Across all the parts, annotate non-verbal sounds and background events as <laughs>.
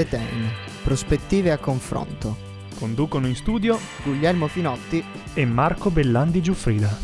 ZN, prospettive a confronto. Conducono in studio Guglielmo Finotti e Marco Bellandi Giuffrida.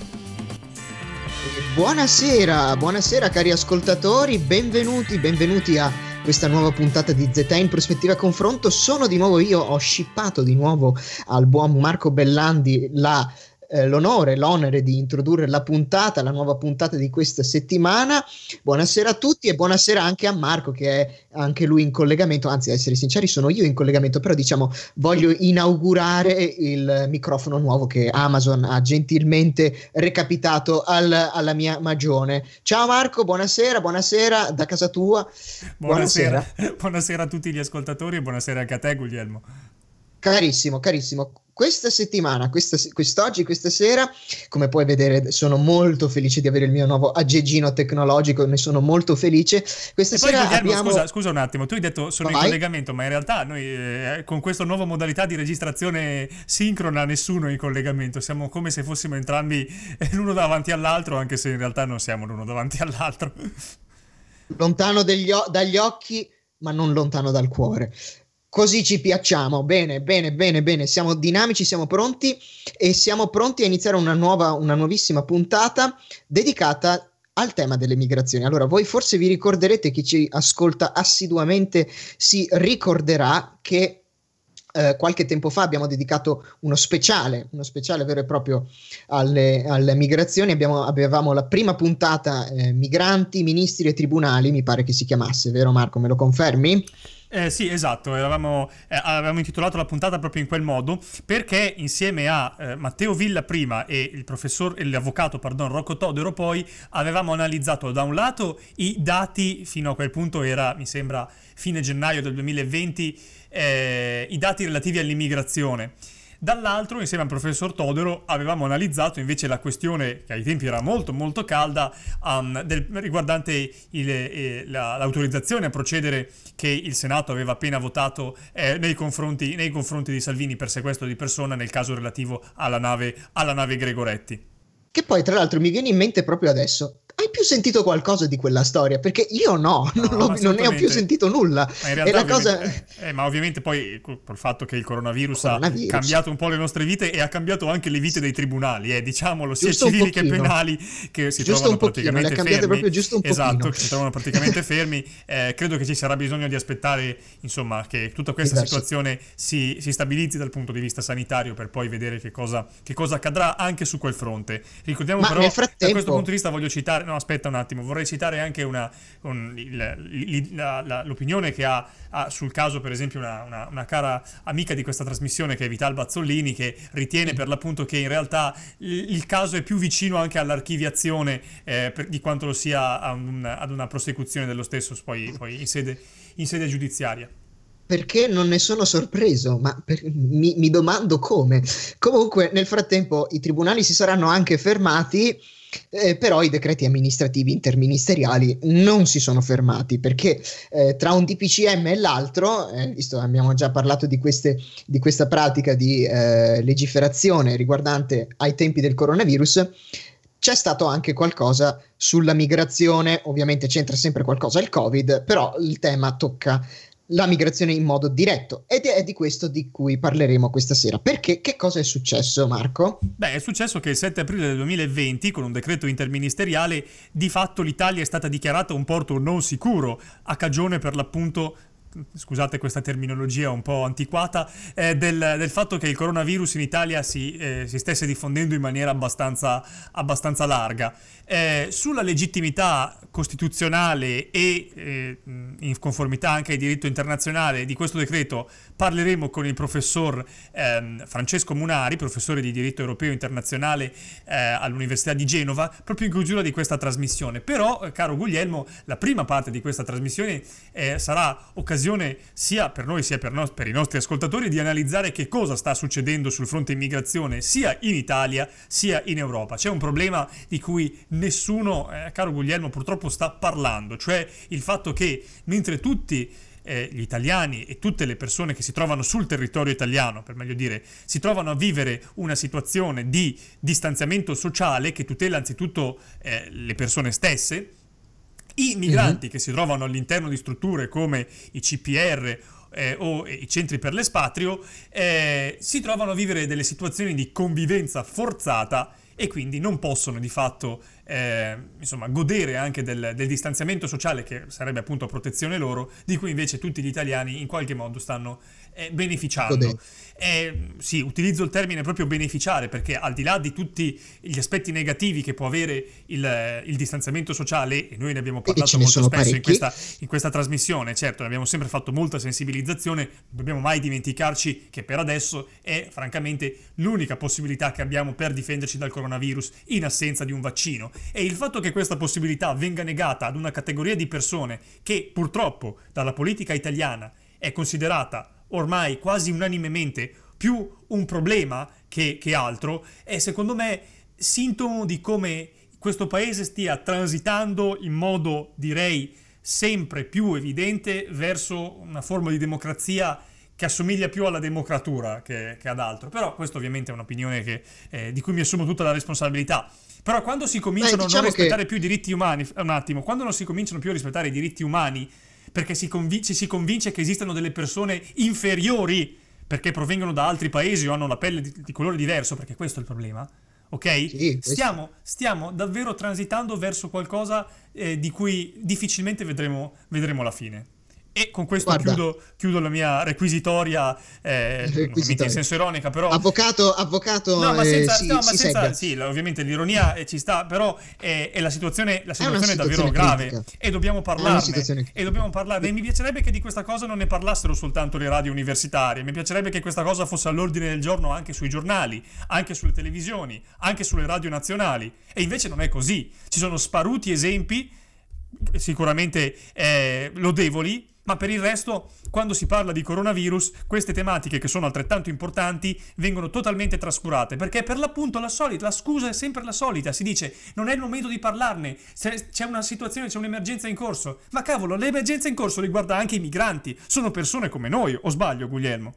Buonasera, buonasera cari ascoltatori, benvenuti, benvenuti a questa nuova puntata di ZN in prospettiva a confronto. Sono di nuovo io, ho shippato di nuovo al buon Marco Bellandi la eh, l'onore, l'onere di introdurre la puntata, la nuova puntata di questa settimana. Buonasera a tutti e buonasera anche a Marco che è anche lui in collegamento, anzi a essere sinceri sono io in collegamento, però diciamo voglio inaugurare il microfono nuovo che Amazon ha gentilmente recapitato al, alla mia magione. Ciao Marco, buonasera, buonasera da casa tua. Buonasera. buonasera, <laughs> buonasera a tutti gli ascoltatori e buonasera anche a te Guglielmo. Carissimo, carissimo questa settimana, questa, quest'oggi, questa sera, come puoi vedere, sono molto felice di avere il mio nuovo aggeggino tecnologico, ne sono molto felice. Questa e sera poi, Guglielmo, abbiamo... scusa, scusa, un attimo, tu hai detto sono Vai. in collegamento, ma in realtà noi eh, con questa nuova modalità di registrazione sincrona nessuno è in collegamento, siamo come se fossimo entrambi l'uno davanti all'altro, anche se in realtà non siamo l'uno davanti <laughs> all'altro. Lontano o- dagli occhi, ma non lontano dal cuore. Così ci piacciamo, bene, bene, bene, bene, siamo dinamici, siamo pronti e siamo pronti a iniziare una nuova, una nuovissima puntata dedicata al tema delle migrazioni. Allora, voi forse vi ricorderete, chi ci ascolta assiduamente si ricorderà che eh, qualche tempo fa abbiamo dedicato uno speciale, uno speciale vero e proprio alle, alle migrazioni. Abbiamo, avevamo la prima puntata eh, Migranti, Ministri e Tribunali, mi pare che si chiamasse, vero Marco? Me lo confermi? Eh, sì, esatto, avevamo, eh, avevamo, intitolato la puntata proprio in quel modo perché insieme a eh, Matteo Villa prima e il professor, l'avvocato, pardon, Rocco Todero poi avevamo analizzato da un lato i dati, fino a quel punto era, mi sembra, fine gennaio del 2020, eh, i dati relativi all'immigrazione Dall'altro, insieme al professor Todero, avevamo analizzato invece la questione, che ai tempi era molto molto calda, um, del, riguardante il, eh, la, l'autorizzazione a procedere che il Senato aveva appena votato eh, nei, confronti, nei, confronti, di Salvini per sequestro di persona nel caso relativo alla nave, alla nave Gregoretti. Che poi, tra l'altro, mi viene in mente proprio adesso hai più sentito qualcosa di quella storia? Perché io no, no non, non, ne ho più sentito nulla. Ma, in realtà, cosa... eh, ma ovviamente poi col fatto che il coronavirus, coronavirus, ha cambiato un po' le nostre vite e ha cambiato anche le vite dei tribunali, eh, diciamolo, sia giusto civili che penali, che si giusto trovano praticamente fermi. esatto, che si trovano praticamente fermi. Eh, credo che ci sarà bisogno di aspettare, insomma, che tutta questa Diverso. situazione si, si, stabilizzi dal punto di vista sanitario per poi vedere che cosa, che cosa accadrà anche su quel fronte. Ricordiamo ma però, frattempo... da questo punto di vista voglio citare no, aspetta un attimo, vorrei citare anche una, l'opinione che ha, ha, sul caso, per esempio, una, una, una, cara amica di questa trasmissione che è Vital Bazzolini, che ritiene per l'appunto che in realtà il, il caso è più vicino anche all'archiviazione eh, di quanto lo sia un, ad una prosecuzione dello stesso poi, poi in, sede, in sede giudiziaria perché non ne sono sorpreso, ma per, mi, mi, domando come. Comunque, nel frattempo, i tribunali si saranno anche fermati eh, però i decreti amministrativi interministeriali non si sono fermati perché eh, tra un DPCM e l'altro, eh, visto abbiamo già parlato di, queste, di questa pratica di eh, legiferazione riguardante ai tempi del coronavirus, c'è stato anche qualcosa sulla migrazione, ovviamente c'entra sempre qualcosa il Covid, però il tema tocca la migrazione in modo diretto ed è di questo di cui parleremo questa sera. Perché che cosa è successo, Marco? Beh, è successo che il 7 aprile del 2020, con un decreto interministeriale, di fatto l'Italia è stata dichiarata un porto non sicuro a cagione per l'appunto scusate questa terminologia un po' antiquata, eh, del, del, fatto che il coronavirus in Italia si, eh, si stesse diffondendo in maniera abbastanza, abbastanza larga. Eh, sulla legittimità costituzionale e eh, in conformità anche al diritto internazionale di questo decreto parleremo con il professor ehm, Francesco Munari, professore di diritto europeo internazionale eh, all'Università di Genova, proprio in chiusura di questa trasmissione. Però, eh, caro Guglielmo, la prima parte di questa trasmissione eh, sarà occasione sia per noi sia per, no- per i nostri ascoltatori di analizzare che cosa sta succedendo sul fronte immigrazione sia in Italia sia in Europa. C'è un problema di cui nessuno, eh, caro Guglielmo, purtroppo sta parlando, cioè il fatto che mentre tutti eh, gli italiani e tutte le persone che si trovano sul territorio italiano, per meglio dire, si trovano a vivere una situazione di distanziamento sociale che tutela anzitutto eh, le persone stesse, i migranti mm-hmm. che si trovano all'interno di strutture come i CPR eh, o i centri per l'espatrio eh, si trovano a vivere delle situazioni di convivenza forzata e quindi non possono di fatto eh, insomma, godere anche del, del, distanziamento sociale che sarebbe appunto protezione loro, di cui invece tutti gli italiani in qualche modo stanno eh, beneficiando. Eh, sì, utilizzo il termine proprio beneficiare perché al di là di tutti gli aspetti negativi che può avere il, il distanziamento sociale, e noi ne abbiamo parlato molto spesso in questa, in questa, trasmissione, certo, ne abbiamo sempre fatto molta sensibilizzazione, non dobbiamo mai dimenticarci che per adesso è francamente l'unica possibilità che abbiamo per difenderci dal coronavirus in assenza di un vaccino. E il fatto che questa possibilità venga negata ad una categoria di persone che purtroppo dalla politica italiana è considerata ormai quasi unanimemente più un problema che, che altro, è secondo me sintomo di come questo paese stia transitando in modo, direi, sempre più evidente verso una forma di democrazia che assomiglia più alla democratura che, che ad altro. Però questo ovviamente è un'opinione che, eh, di cui mi assumo tutta la responsabilità. Però quando si cominciano Beh, diciamo a non rispettare che... più i diritti umani, un attimo, quando non si cominciano più a rispettare i diritti umani, perché si convince, si convince che esistano delle persone inferiori perché provengono da altri paesi o hanno la pelle di, di colore diverso, perché questo è il problema. Ok? Sì, stiamo, stiamo, davvero transitando verso qualcosa eh, di cui difficilmente vedremo, vedremo la fine. E con questo chiudo, chiudo, la mia requisitoria, eh, requisitoria. in senso ironica, però... Avvocato, avvocato... No, ma senza... Eh, sì, no, ma senza sì, ovviamente l'ironia eh, ci sta, però è, è la situazione, la situazione è, davvero grave critica. e dobbiamo parlarne. E dobbiamo parlarne. E mi piacerebbe che di questa cosa non ne parlassero soltanto le radio universitarie, mi piacerebbe che questa cosa fosse all'ordine del giorno anche sui giornali, anche sulle televisioni, anche sulle radio nazionali. E invece non è così. Ci sono sparuti esempi, sicuramente eh, lodevoli, ma per il resto, quando si parla di coronavirus, queste tematiche che sono altrettanto importanti vengono totalmente trascurate, perché per l'appunto la solita, la scusa è sempre la solita, si dice non è il momento di parlarne, c'è una situazione, c'è un'emergenza in corso, ma cavolo, l'emergenza in corso riguarda anche i migranti, sono persone come noi, o sbaglio Guglielmo?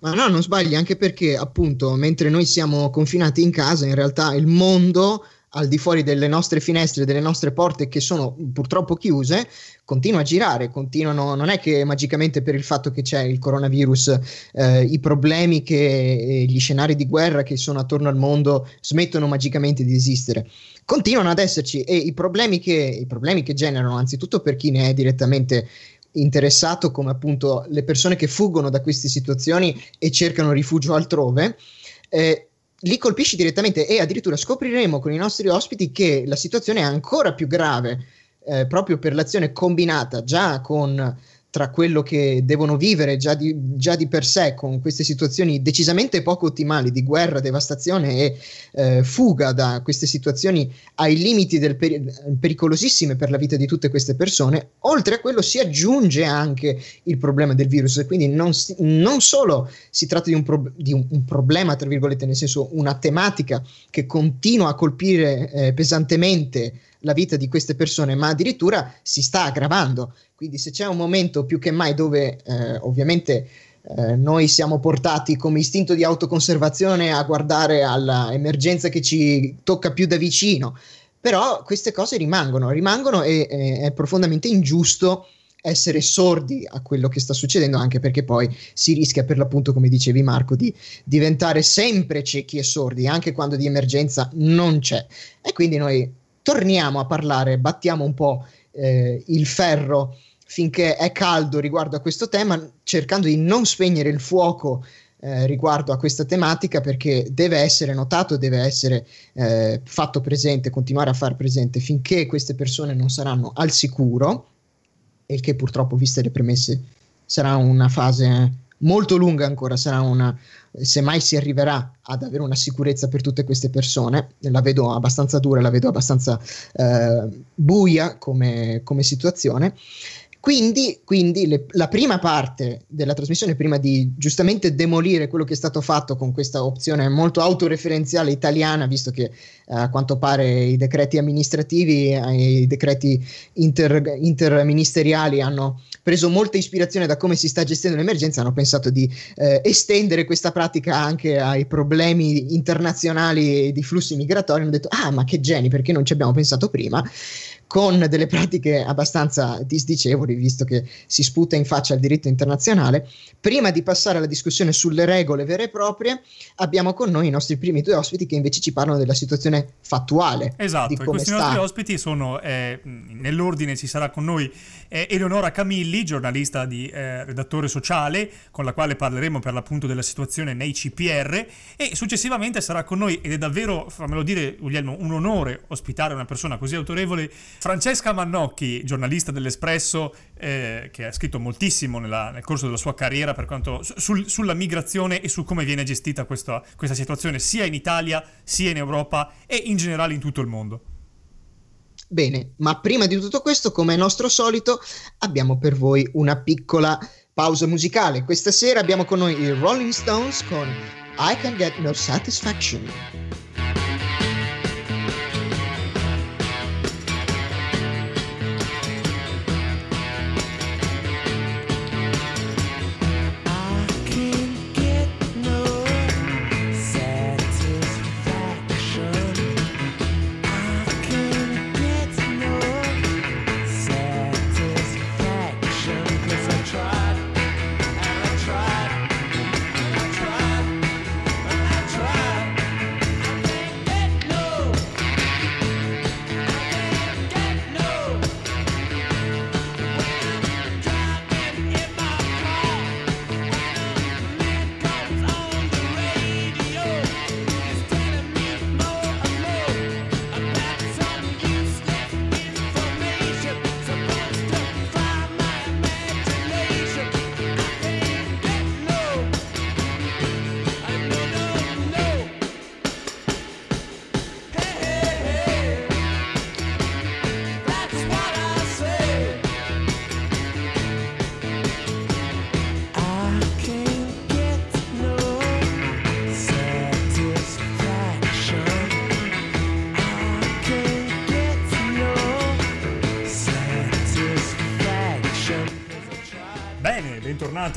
Ma no, non sbagli, anche perché appunto mentre noi siamo confinati in casa, in realtà il mondo al di fuori delle nostre finestre, delle nostre porte che sono purtroppo chiuse, continua a girare, continuano, non è che magicamente per il fatto che c'è il coronavirus eh, i problemi che eh, gli scenari di guerra che sono attorno al mondo smettono magicamente di esistere. Continuano ad esserci e i problemi che, i problemi che generano, anzitutto per chi ne è direttamente interessato, come appunto le persone che fuggono da queste situazioni e cercano rifugio altrove, eh, li colpisci direttamente e addirittura scopriremo con i nostri ospiti che la situazione è ancora più grave eh, proprio per l'azione combinata già con tra quello che devono vivere già di, già di, per sé con queste situazioni decisamente poco ottimali di guerra, devastazione e eh, fuga da queste situazioni ai limiti del peri- pericolosissime per la vita di tutte queste persone, oltre a quello si aggiunge anche il problema del virus. Quindi non, si, non solo si tratta di, un, pro- di un, un, problema, tra virgolette, nel senso una tematica che continua a colpire eh, pesantemente la vita di queste persone, ma addirittura si sta aggravando. Quindi se c'è un momento più che mai dove eh, ovviamente eh, noi siamo portati come istinto di autoconservazione a guardare all'emergenza che ci tocca più da vicino, però queste cose rimangono, rimangono e, e è profondamente ingiusto essere sordi a quello che sta succedendo, anche perché poi si rischia per l'appunto, come dicevi Marco, di diventare sempre ciechi e sordi, anche quando di emergenza non c'è. E quindi noi torniamo a parlare, battiamo un po' eh, il ferro finché è caldo riguardo a questo tema, cercando di non spegnere il fuoco eh, riguardo a questa tematica perché deve essere notato, deve essere eh, fatto presente, continuare a far presente finché queste persone non saranno al sicuro, e che purtroppo, viste le premesse, sarà una fase molto lunga ancora, sarà una, se mai si arriverà ad avere una sicurezza per tutte queste persone, la vedo abbastanza dura, la vedo abbastanza eh, buia come, come situazione. Quindi, quindi le, la prima parte della trasmissione, prima di giustamente demolire quello che è stato fatto con questa opzione molto autoreferenziale italiana, visto che eh, a quanto pare i decreti amministrativi i decreti inter, interministeriali hanno preso molta ispirazione da come si sta gestendo l'emergenza, hanno pensato di eh, estendere questa pratica anche ai problemi internazionali di flussi migratori, hanno detto ah ma che geni perché non ci abbiamo pensato prima con delle pratiche abbastanza disdicevoli, visto che si sputa in faccia il diritto internazionale. Prima di passare alla discussione sulle regole vere e proprie, abbiamo con noi i nostri primi due ospiti che invece ci parlano della situazione fattuale. Esatto, questi sta. nostri ospiti sono, eh, nell'ordine ci sarà con noi eh, Eleonora Camilli, giornalista di eh, redattore sociale, con la quale parleremo per l'appunto della situazione nei CPR, e successivamente sarà con noi, ed è davvero, fammelo dire Guglielmo, un onore ospitare una persona così autorevole, Francesca Mannocchi, giornalista dell'Espresso, eh, che ha scritto moltissimo nella- nel corso della sua carriera per quanto, sul- sulla migrazione e su come viene gestita questa, questa situazione sia in Italia sia in Europa e in generale in tutto il mondo. Bene, ma prima di tutto questo, come è nostro solito, abbiamo per voi una piccola pausa musicale. Questa sera abbiamo con noi i Rolling Stones con I Can Get No Satisfaction.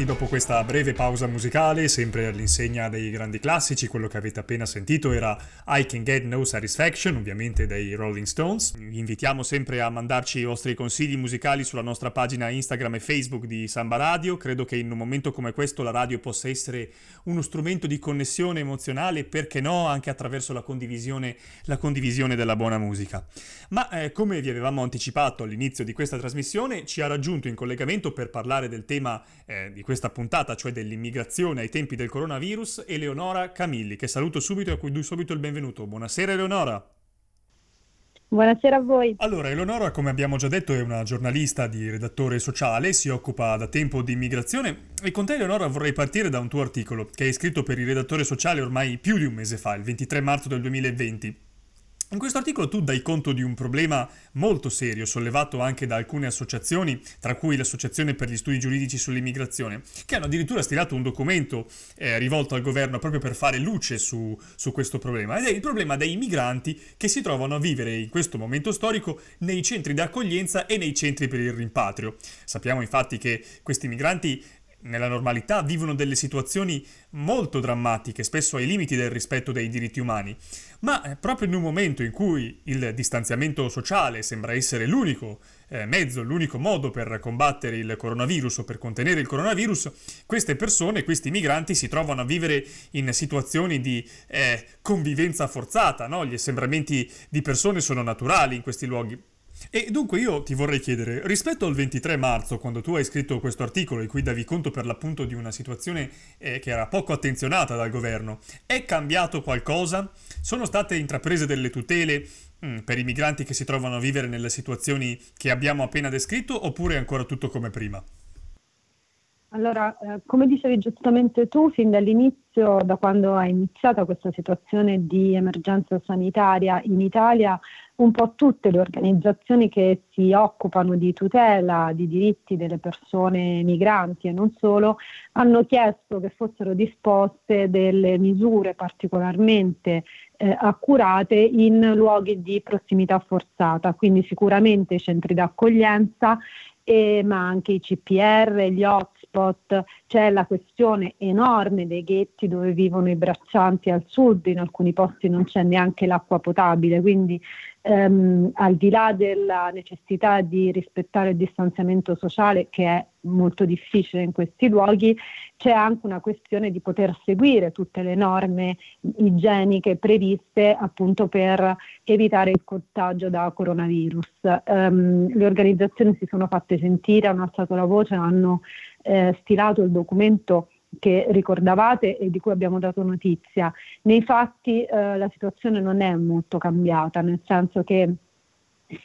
Bentornati dopo questa breve pausa musicale, sempre all'insegna dei grandi classici. Quello che avete appena sentito era I Can Get No Satisfaction, ovviamente dei Rolling Stones. Vi invitiamo sempre a mandarci i vostri consigli musicali sulla nostra pagina Instagram e Facebook di Samba Radio. Credo che in un momento come questo la radio possa essere uno strumento di connessione emozionale, perché no, anche attraverso la condivisione, la condivisione della buona musica. Ma eh, come vi avevamo anticipato all'inizio di questa trasmissione, ci ha raggiunto in collegamento per parlare del tema eh, di questa puntata, cioè dell'immigrazione ai tempi del coronavirus, Eleonora Camilli, che saluto subito e a cui do subito il benvenuto. Buonasera Eleonora. Buonasera a voi. Allora, Eleonora, come abbiamo già detto, è una giornalista di redattore sociale, si occupa da tempo di immigrazione e con te, Eleonora, vorrei partire da un tuo articolo che hai scritto per il redattore sociale ormai più di un mese fa, il 23 marzo del 2020. In questo articolo tu dai conto di un problema molto serio, sollevato anche da alcune associazioni, tra cui l'Associazione per gli Studi Giuridici sull'Immigrazione, che hanno addirittura stilato un documento eh, rivolto al governo proprio per fare luce su, su questo problema. Ed è il problema dei migranti che si trovano a vivere in questo momento storico nei centri di accoglienza e nei centri per il rimpatrio. Sappiamo infatti che questi migranti nella normalità vivono delle situazioni molto drammatiche, spesso ai limiti del rispetto dei diritti umani, ma eh, proprio in un momento in cui il distanziamento sociale sembra essere l'unico eh, mezzo, l'unico modo per combattere il coronavirus o per contenere il coronavirus, queste persone, questi migranti si trovano a vivere in situazioni di eh, convivenza forzata, no? gli assembramenti di persone sono naturali in questi luoghi. E dunque io ti vorrei chiedere, rispetto al 23 marzo, quando tu hai scritto questo articolo in cui davi conto per l'appunto di una situazione eh, che era poco attenzionata dal governo, è cambiato qualcosa? Sono state intraprese delle tutele mm, per i migranti che si trovano a vivere nelle situazioni che abbiamo appena descritto oppure è ancora tutto come prima? Allora, eh, come dicevi giustamente tu, fin dall'inizio, da quando è iniziata questa situazione di emergenza sanitaria in Italia, un po' tutte le organizzazioni che si occupano di tutela di diritti delle persone migranti e non solo, hanno chiesto che fossero disposte delle misure particolarmente eh, accurate in luoghi di prossimità forzata, quindi sicuramente i centri d'accoglienza, eh, ma anche i CPR, gli hotspot, c'è la questione enorme dei ghetti dove vivono i braccianti al sud, in alcuni posti non c'è neanche l'acqua potabile, quindi ehm, al di là della necessità di rispettare il distanziamento sociale, che è molto difficile in questi luoghi, c'è anche una questione di poter seguire tutte le norme igieniche previste appunto per evitare il contagio da coronavirus. Ehm, le organizzazioni si sono fatte sentire, hanno alzato la voce, hanno eh, stilato il documento che ricordavate e di cui abbiamo dato notizia. Nei fatti eh, la situazione non è molto cambiata, nel senso che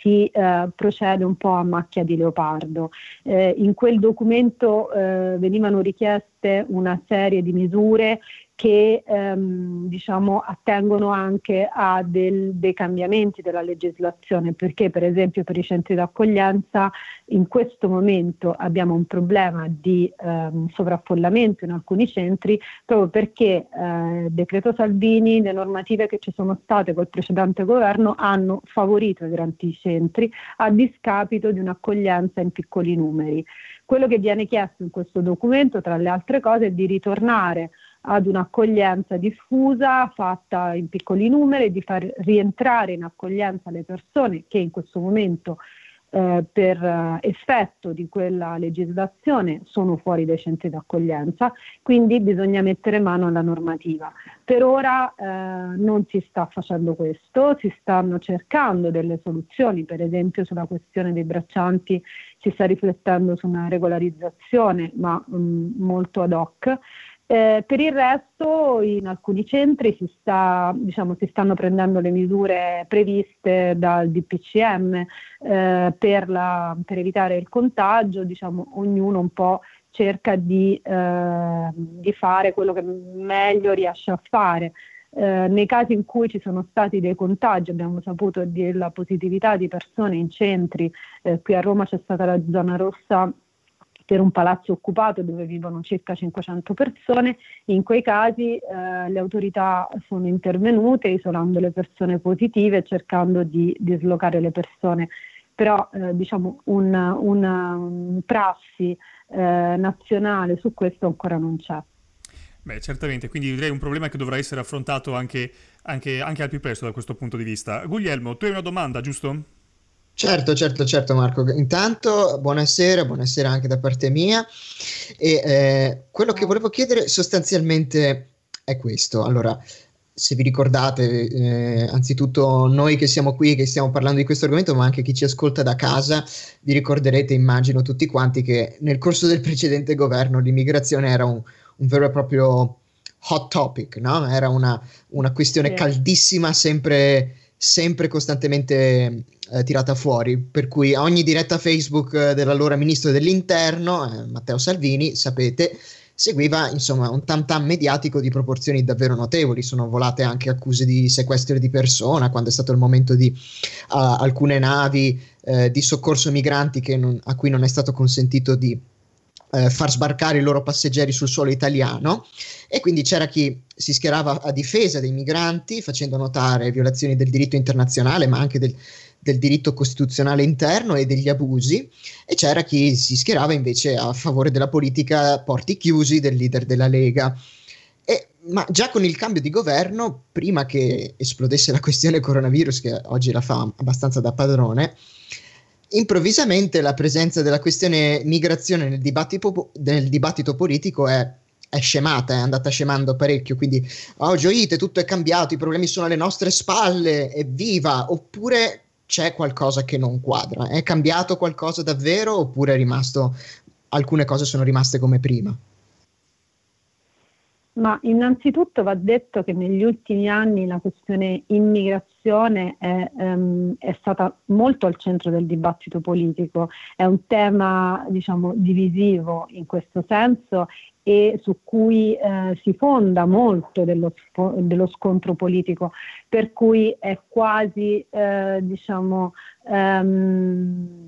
si eh, procede un po' a macchia di leopardo. Eh, in quel documento eh, venivano richieste una serie di misure che ehm, diciamo, attengono anche a del, dei cambiamenti della legislazione, perché per esempio per i centri d'accoglienza in questo momento abbiamo un problema di ehm, sovraffollamento in alcuni centri proprio perché eh, il decreto Salvini, le normative che ci sono state col precedente governo hanno favorito i grandi centri a discapito di un'accoglienza in piccoli numeri. Quello che viene chiesto in questo documento, tra le altre cose, è di ritornare ad un'accoglienza diffusa fatta in piccoli numeri, di far rientrare in accoglienza le persone che in questo momento eh, per eh, effetto di quella legislazione sono fuori dai centri d'accoglienza, quindi bisogna mettere mano alla normativa. Per ora eh, non si sta facendo questo, si stanno cercando delle soluzioni, per esempio sulla questione dei braccianti si sta riflettendo su una regolarizzazione, ma mh, molto ad hoc. Eh, per il resto in alcuni centri si, sta, diciamo, si, stanno prendendo le misure previste dal DPCM eh, per, la, per, evitare il contagio, diciamo, ognuno un po' cerca di, eh, di, fare quello che meglio riesce a fare. Eh, nei casi in cui ci sono stati dei contagi, abbiamo saputo della positività di persone in centri, eh, qui a Roma c'è stata la zona rossa per un palazzo occupato dove vivono circa 500 persone. In quei casi eh, le autorità sono intervenute isolando le persone positive cercando di dislocare le persone. Però eh, diciamo una, una un prassi eh, nazionale su questo ancora non c'è. Beh, certamente, quindi direi un problema che dovrà essere affrontato anche, anche, anche al più presto da questo punto di vista. Guglielmo, tu hai una domanda, giusto? Certo, certo, certo Marco. Intanto buonasera, buonasera anche da parte mia. E eh, quello che volevo chiedere sostanzialmente è questo. Allora, se vi ricordate, eh, anzitutto noi che siamo qui, che stiamo parlando di questo argomento, ma anche chi ci ascolta da casa, vi ricorderete, immagino tutti quanti, che nel corso del precedente governo l'immigrazione era un, un vero e proprio hot topic, no? Era una, una questione sì. caldissima, sempre sempre costantemente eh, tirata fuori, per cui a ogni diretta Facebook eh, dell'allora ministro dell'interno, eh, Matteo Salvini, sapete, seguiva insomma un tam tam mediatico di proporzioni davvero notevoli, sono volate anche accuse di sequestro di persona quando è stato il momento di uh, alcune navi uh, di soccorso migranti non, a cui non è stato consentito di eh, far sbarcare i loro passeggeri sul suolo italiano e quindi c'era chi si schierava a difesa dei migranti facendo notare violazioni del diritto internazionale ma anche del, del diritto costituzionale interno e degli abusi e c'era chi si schierava invece a favore della politica porti chiusi del leader della Lega. E, ma già con il cambio di governo, prima che esplodesse la questione coronavirus, che oggi la fa abbastanza da padrone, improvvisamente la presenza della questione migrazione nel dibattito, nel dibattito politico è, è, scemata, è andata scemando parecchio, quindi oh gioite, tutto è cambiato, i problemi sono alle nostre spalle, evviva, oppure c'è qualcosa che non quadra, è cambiato qualcosa davvero oppure è rimasto, alcune cose sono rimaste come prima? Ma innanzitutto va detto che negli ultimi anni la questione immigrazione è, um, è, stata molto al centro del dibattito politico, è un tema diciamo, divisivo in questo senso e su cui eh, si fonda molto dello, dello, scontro politico, per cui è quasi eh, diciamo, um,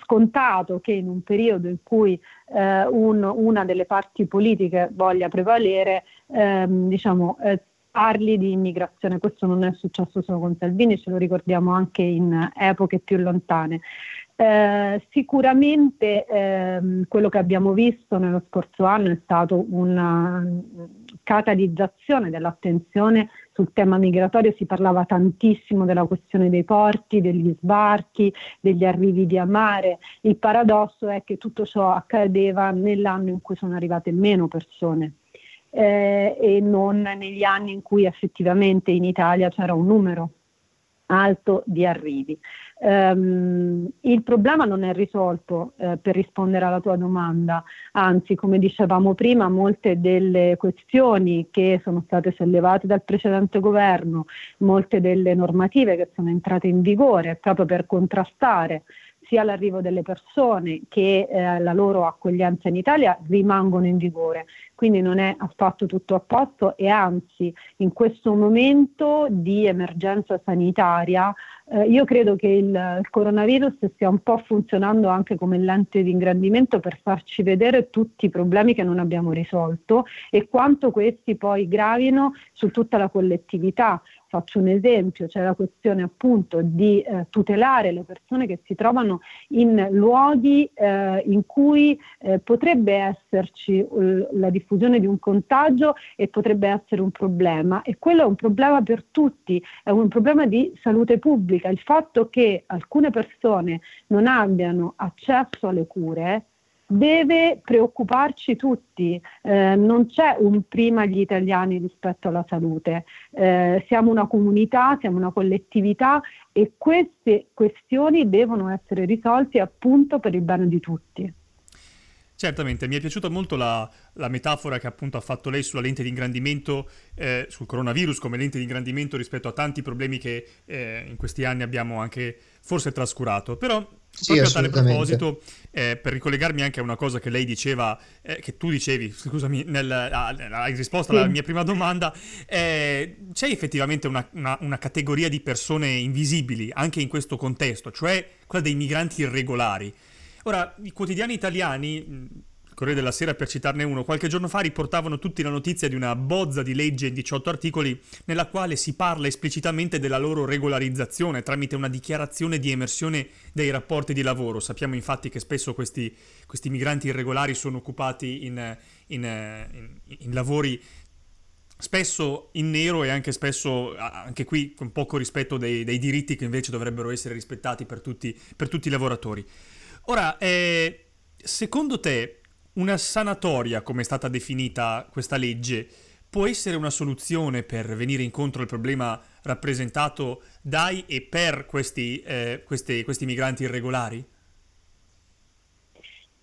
scontato che in un periodo in cui eh, un, una delle parti politiche voglia prevalere, ehm, diciamo, eh, parli di immigrazione. Questo non è successo solo con Salvini, ce lo ricordiamo anche in epoche più lontane. Eh, sicuramente ehm, quello che abbiamo visto nello scorso anno è stato una, catalizzazione dell'attenzione sul tema migratorio, si parlava tantissimo della questione dei porti, degli sbarchi, degli arrivi via mare. Il paradosso è che tutto ciò accadeva nell'anno in cui sono arrivate meno persone. Eh, e non negli anni in cui effettivamente in Italia c'era un numero alto di arrivi. Um, il problema non è risolto eh, per rispondere alla tua domanda, anzi come dicevamo prima molte delle questioni che sono state sollevate dal precedente governo, molte delle normative che sono entrate in vigore proprio per contrastare sia l'arrivo delle persone che eh, la loro accoglienza in Italia rimangono in vigore. Quindi non è affatto tutto a posto e anzi in questo momento di emergenza sanitaria eh, io credo che il, il, coronavirus stia un po' funzionando anche come lente di ingrandimento per farci vedere tutti i problemi che non abbiamo risolto e quanto questi poi gravino su tutta la collettività. Faccio un esempio, c'è la questione appunto di eh, tutelare le persone che si trovano in luoghi eh, in cui eh, potrebbe esserci uh, la diffusione di un contagio e potrebbe essere un problema e quello è un problema per tutti, è un problema di salute pubblica. Il fatto che alcune persone non abbiano accesso alle cure deve preoccuparci tutti, eh, non c'è un prima gli italiani rispetto alla salute, eh, siamo una comunità, siamo una collettività e queste questioni devono essere risolte appunto per il bene di tutti. Certamente, mi è piaciuta molto la, la, metafora che appunto ha fatto lei sulla lente di ingrandimento, eh, sul coronavirus come lente di ingrandimento rispetto a tanti problemi che eh, in questi anni abbiamo anche forse trascurato. Però sì, proprio a tale proposito, eh, per ricollegarmi anche a una cosa che lei diceva, eh, che tu dicevi, scusami, nel, hai risposto alla mia prima domanda, eh, c'è effettivamente una, una, una categoria di persone invisibili anche in questo contesto, cioè quella dei migranti irregolari. Ora, i quotidiani italiani, Corriere della Sera per citarne uno, qualche giorno fa riportavano tutti la notizia di una bozza di legge in 18 articoli nella quale si parla esplicitamente della loro regolarizzazione tramite una dichiarazione di emersione dei rapporti di lavoro. Sappiamo infatti che spesso questi, questi migranti irregolari sono occupati in, in, in, in lavori spesso in nero e anche spesso, anche qui, con poco rispetto dei, dei diritti che invece dovrebbero essere rispettati per tutti, per tutti i lavoratori. Ora, eh, secondo te una sanatoria, come è stata definita questa legge, può essere una soluzione per venire incontro al problema rappresentato dai e per questi, eh, questi, questi migranti irregolari?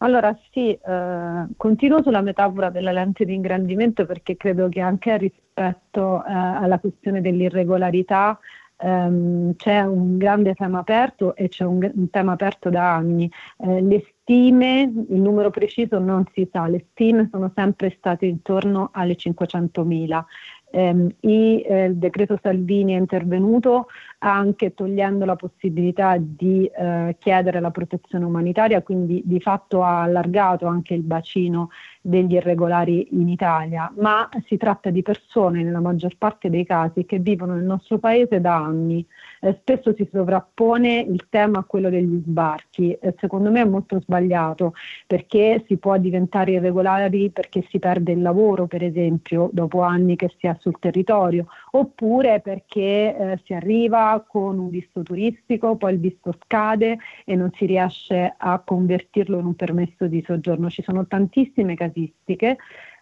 Allora sì, eh, continuo sulla metafora della lente di ingrandimento perché credo che anche rispetto eh, alla questione dell'irregolarità ehm, c'è un grande tema aperto e c'è un, un tema aperto da anni. Eh, stime, il numero preciso non si sa, le stime sono sempre state intorno alle 500.000. Eh, il decreto Salvini è intervenuto anche togliendo la possibilità di eh, chiedere la protezione umanitaria, quindi di fatto ha allargato anche il bacino degli irregolari in Italia, ma si tratta di persone nella maggior parte dei casi che vivono nel nostro paese da anni. Eh, spesso si sovrappone il tema a quello degli sbarchi e secondo me è molto sbagliato perché si può diventare irregolari perché si perde il lavoro, per esempio, dopo anni che si è sul territorio, oppure perché eh, si arriva con un visto turistico, poi il visto scade e non si riesce a convertirlo in un permesso di soggiorno. Ci sono tantissime casistiche.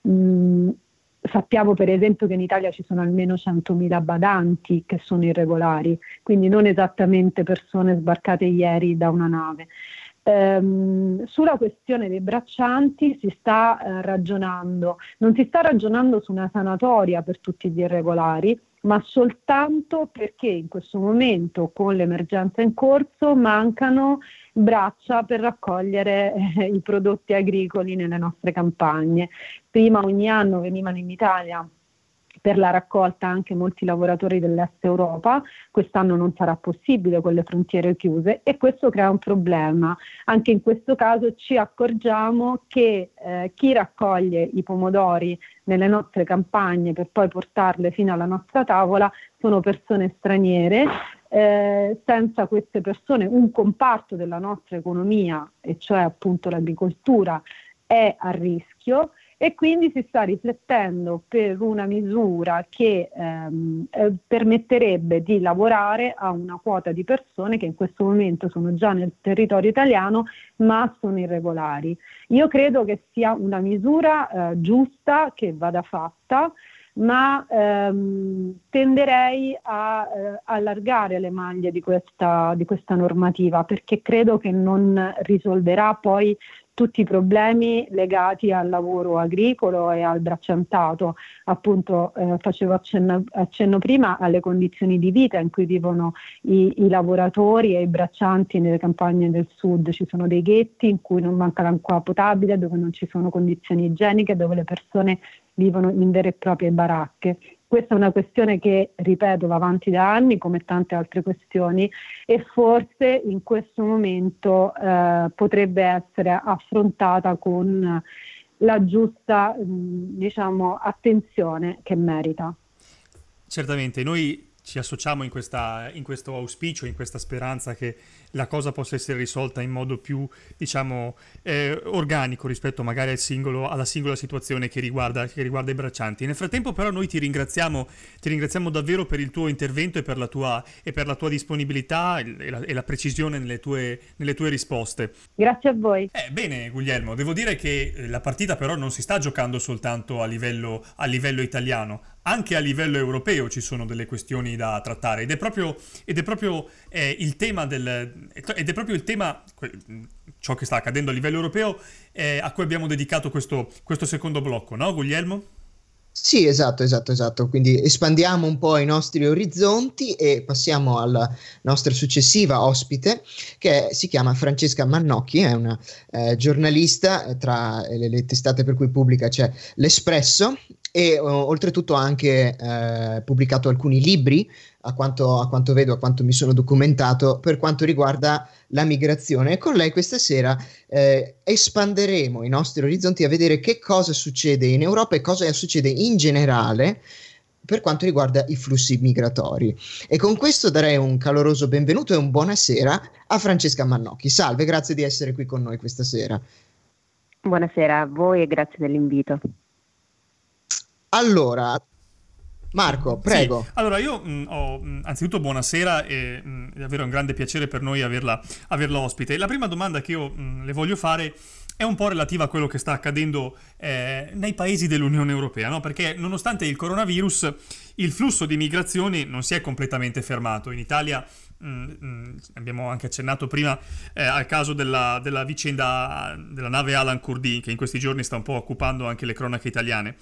Mm, sappiamo per esempio che in Italia ci sono almeno 100.000 badanti che sono irregolari, quindi non esattamente persone sbarcate ieri da una nave. Ehm, sulla questione dei braccianti si sta eh, ragionando, non si sta ragionando su una sanatoria per tutti gli irregolari, ma soltanto perché in questo momento con l'emergenza in corso mancano braccia per raccogliere eh, i prodotti agricoli nelle nostre campagne. Prima ogni anno venivano in Italia per la raccolta anche molti lavoratori dell'est Europa, quest'anno non sarà possibile con le frontiere chiuse e questo crea un problema. Anche in questo caso ci accorgiamo che eh, chi raccoglie i pomodori nelle nostre campagne per poi portarle fino alla nostra tavola sono persone straniere eh, senza queste persone un comparto della nostra economia, e cioè appunto l'agricoltura, è a rischio e quindi si sta riflettendo per una misura che ehm, eh, permetterebbe di lavorare a una quota di persone che in questo momento sono già nel territorio italiano ma sono irregolari. Io credo che sia una misura eh, giusta che vada fatta ma ehm, tenderei a eh, allargare le maglie di questa, di questa normativa perché credo che non risolverà poi tutti i problemi legati al lavoro agricolo e al bracciantato. Appunto, eh, facevo accenno, accenno, prima alle condizioni di vita in cui vivono i, i, lavoratori e i braccianti nelle campagne del sud. Ci sono dei ghetti in cui non manca l'acqua potabile, dove non ci sono condizioni igieniche, dove le persone vivono in vere e proprie baracche. Questa è una questione che, ripeto, va avanti da anni come tante altre questioni e forse in questo momento eh, potrebbe essere affrontata con la giusta diciamo, attenzione che merita. Certamente, noi ci associamo in, questa, in, questo auspicio, in questa speranza che la cosa possa essere risolta in modo più, diciamo, eh, organico rispetto magari al singolo, alla singola situazione che riguarda, che riguarda, i braccianti. Nel frattempo però noi ti ringraziamo, ti ringraziamo davvero per il tuo intervento e per la tua, e per la tua disponibilità e la, e la precisione nelle tue, nelle tue, risposte. Grazie a voi. Eh, bene Guglielmo, devo dire che la partita però non si sta giocando soltanto a livello, a livello italiano, anche a livello europeo ci sono delle questioni da trattare ed è proprio, ed è proprio eh, il tema del ed è proprio il tema ciò che sta accadendo a livello europeo eh, a cui abbiamo dedicato questo, questo secondo blocco, no Guglielmo? Sì, esatto, esatto, esatto. Quindi espandiamo un po' i nostri orizzonti e passiamo alla nostra successiva ospite che si chiama Francesca Mannocchi, è una eh, giornalista, tra le, le, testate per cui pubblica c'è l'Espresso e uh, oltretutto ha anche uh, pubblicato alcuni libri, a quanto, a quanto, vedo, a quanto mi sono documentato, per quanto riguarda la migrazione. E con lei questa sera eh, espanderemo i nostri orizzonti a vedere che cosa succede in Europa e cosa succede in generale per quanto riguarda i flussi migratori. E con questo darei un caloroso benvenuto e un buonasera a Francesca Mannocchi. Salve, grazie di essere qui con noi questa sera. Buonasera a voi e grazie dell'invito. Allora, Marco, prego. Sì. Allora, io mh, ho mh, anzitutto buonasera e mh, è davvero un grande piacere per noi averla, averla ospite. La prima domanda che io le voglio fare è un po' relativa a quello che sta accadendo eh, nei paesi dell'Unione Europea, no? perché nonostante il coronavirus il flusso di migrazioni non si è completamente fermato. In Italia Mm, mm, abbiamo anche accennato prima eh, al caso della, della, vicenda della nave Alan Kurdi che in questi giorni sta un po' occupando anche le cronache italiane.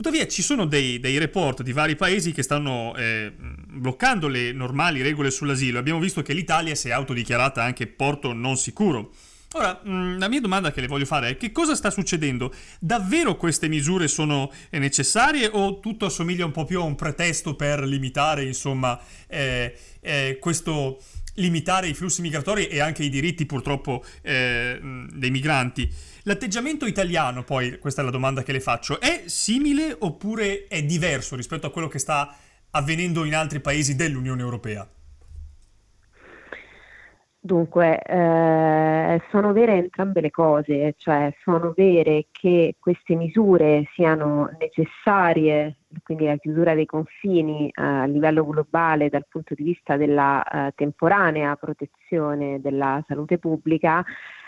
Tuttavia ci sono dei, dei report di vari paesi che stanno eh, bloccando le normali regole sull'asilo. Abbiamo visto che l'Italia si è autodichiarata anche porto non sicuro. Ora, la mia domanda che le voglio fare è che cosa sta succedendo? Davvero queste misure sono necessarie o tutto assomiglia un po' più a un pretesto per limitare, insomma, eh, eh, questo limitare i flussi migratori e anche i diritti purtroppo eh, dei migranti? L'atteggiamento italiano, poi, questa è la domanda che le faccio, è simile oppure è diverso rispetto a quello che sta avvenendo in altri paesi dell'Unione Europea? Dunque, eh, sono vere entrambe le cose, cioè sono vere che queste misure siano necessarie, quindi la chiusura dei confini eh, a livello globale dal punto di vista della eh, temporanea protezione della salute pubblica,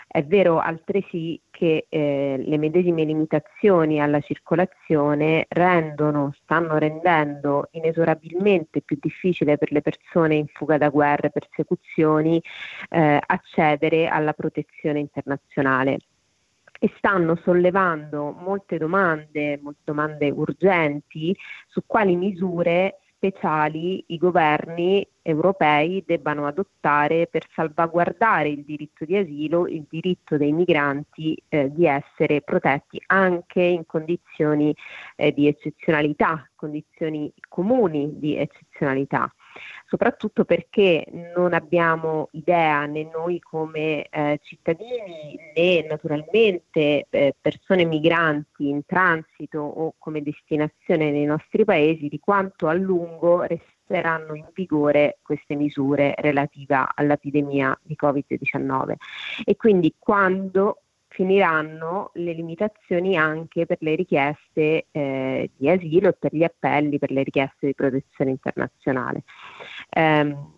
è vero altresì che eh, le medesime limitazioni alla circolazione rendono, stanno rendendo inesorabilmente più difficile per le persone in fuga da guerre e persecuzioni eh, accedere alla protezione internazionale. E stanno sollevando molte domande, molte domande urgenti su quali misure speciali i governi europei debbano adottare per salvaguardare il diritto di asilo, il diritto dei migranti eh, di essere protetti anche in condizioni eh, di eccezionalità, condizioni comuni di eccezionalità. Soprattutto perché non abbiamo idea né noi come eh, cittadini né naturalmente eh, persone migranti in transito o come destinazione nei nostri paesi di quanto a lungo resteranno in vigore queste misure relative all'epidemia di Covid-19 e quindi quando finiranno le limitazioni anche per le richieste eh, di asilo e per gli appelli per le richieste di protezione internazionale. Ehm,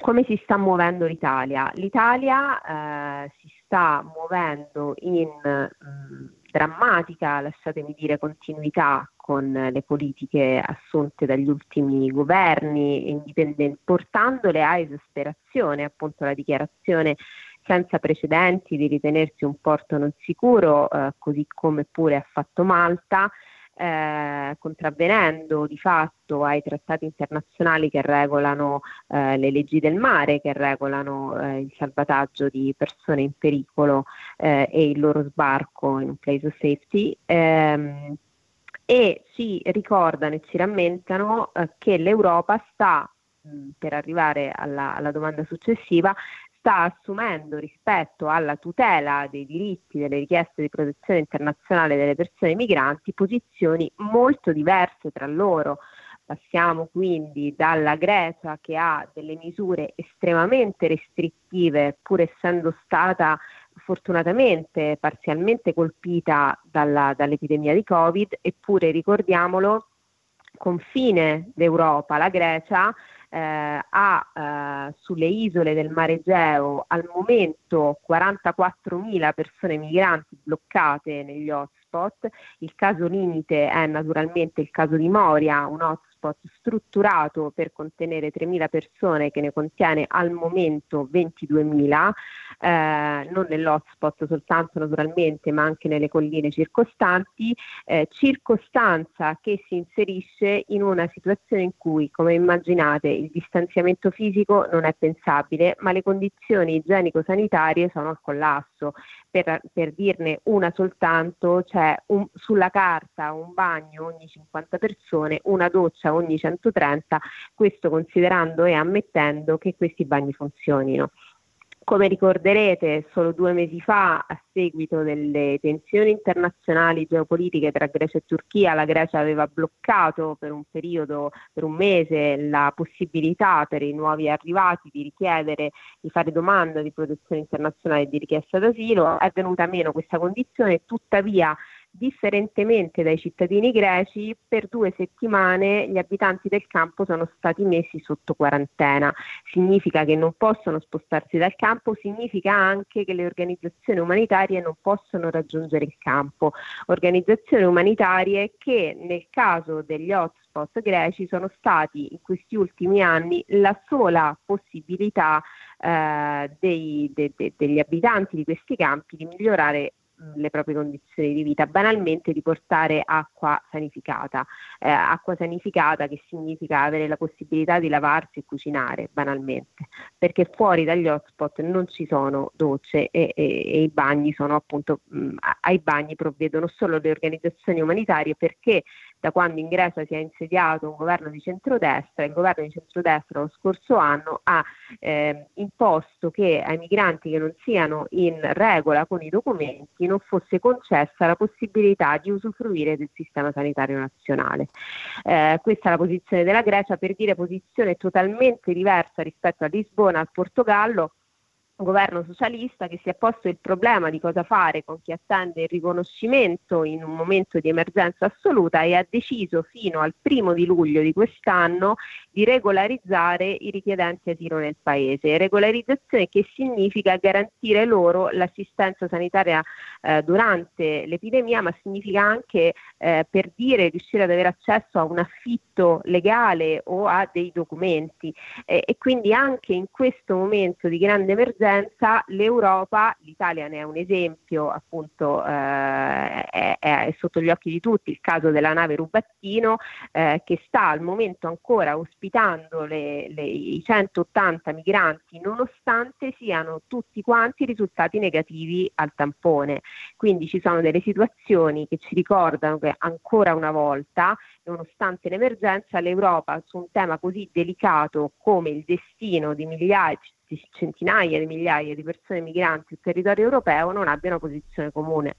come si sta muovendo l'Italia? L'Italia eh, si sta muovendo in mh, drammatica, lasciatemi dire, continuità con le politiche assunte dagli ultimi governi, portandole a esasperazione, appunto la dichiarazione senza precedenti di ritenersi un porto non sicuro, eh, così come pure ha fatto Malta, eh, contravvenendo di fatto ai trattati internazionali che regolano eh, le leggi del mare, che regolano eh, il salvataggio di persone in pericolo eh, e il loro sbarco in un place of safety. Ehm, e ci ricordano e ci rammentano eh, che l'Europa sta, per arrivare alla, alla domanda successiva, sta assumendo rispetto alla tutela dei diritti, delle richieste di protezione internazionale delle persone migranti posizioni molto diverse tra loro. Passiamo quindi dalla Grecia che ha delle misure estremamente restrittive, pur essendo stata fortunatamente parzialmente colpita dalla, dall'epidemia di Covid, eppure ricordiamolo, confine d'Europa, la Grecia, eh, ha eh, sulle isole del Mare Egeo al momento 44.000 persone migranti bloccate negli hotspot. Il caso limite è naturalmente il caso di Moria, un hotspot strutturato per contenere 3.000 persone che ne contiene al momento 22.000, eh, non nell'hotspot soltanto naturalmente ma anche nelle colline circostanti, eh, circostanza che si inserisce in una situazione in cui, come immaginate, il distanziamento fisico non è pensabile, ma le condizioni igienico-sanitarie sono al collasso. Per, per dirne una soltanto, c'è un, sulla carta un bagno ogni 50 persone, una doccia ogni 130, questo considerando e ammettendo che questi bagni funzionino. Come ricorderete, solo due mesi fa, a seguito delle tensioni internazionali geopolitiche tra Grecia e Turchia, la Grecia aveva bloccato per un periodo, per un mese, la possibilità per i nuovi arrivati di richiedere, di fare domanda di protezione internazionale e di richiesta d'asilo. È venuta meno questa condizione, tuttavia differentemente dai cittadini greci, per due settimane gli abitanti del campo sono stati messi sotto quarantena. Significa che non possono spostarsi dal campo, significa anche che le organizzazioni umanitarie non possono raggiungere il campo. Organizzazioni umanitarie che nel caso degli hotspot greci sono stati in questi ultimi anni la sola possibilità eh, dei, de, de, degli abitanti di questi campi di migliorare le proprie condizioni di vita, banalmente di portare acqua sanificata, eh, acqua sanificata che significa avere la possibilità di lavarsi e cucinare, banalmente, perché fuori dagli hotspot non ci sono docce e, e, e i bagni sono appunto, mh, ai bagni provvedono solo le organizzazioni umanitarie perché da quando in Grecia si è insediato un governo di centrodestra, il governo di centrodestra lo scorso anno ha eh, imposto che ai migranti che non siano in regola con i documenti non fosse concessa la possibilità di usufruire del sistema sanitario nazionale. Eh, questa è la posizione della Grecia, per dire posizione totalmente diversa rispetto a Lisbona, al Portogallo governo socialista che si è posto il problema di cosa fare con chi attende il riconoscimento in un momento di emergenza assoluta e ha deciso fino al primo di luglio di quest'anno di regolarizzare i richiedenti asilo nel paese. Regolarizzazione che significa garantire loro l'assistenza sanitaria eh, durante l'epidemia, ma significa anche eh, per dire riuscire ad avere accesso a un affitto legale o a dei documenti e, e quindi anche in questo momento di grande emergenza l'Europa, l'Italia ne è un esempio, appunto eh, è, è, sotto gli occhi di tutti il caso della nave Rubattino eh, che sta al momento ancora ospitando le, le, i 180 migranti nonostante siano tutti quanti risultati negativi al tampone. Quindi ci sono delle situazioni che ci ricordano che ancora una volta, nonostante l'emergenza, l'Europa su un tema così delicato come il destino di migliaia di centinaia di migliaia di persone migranti sul territorio europeo non abbiano posizione comune.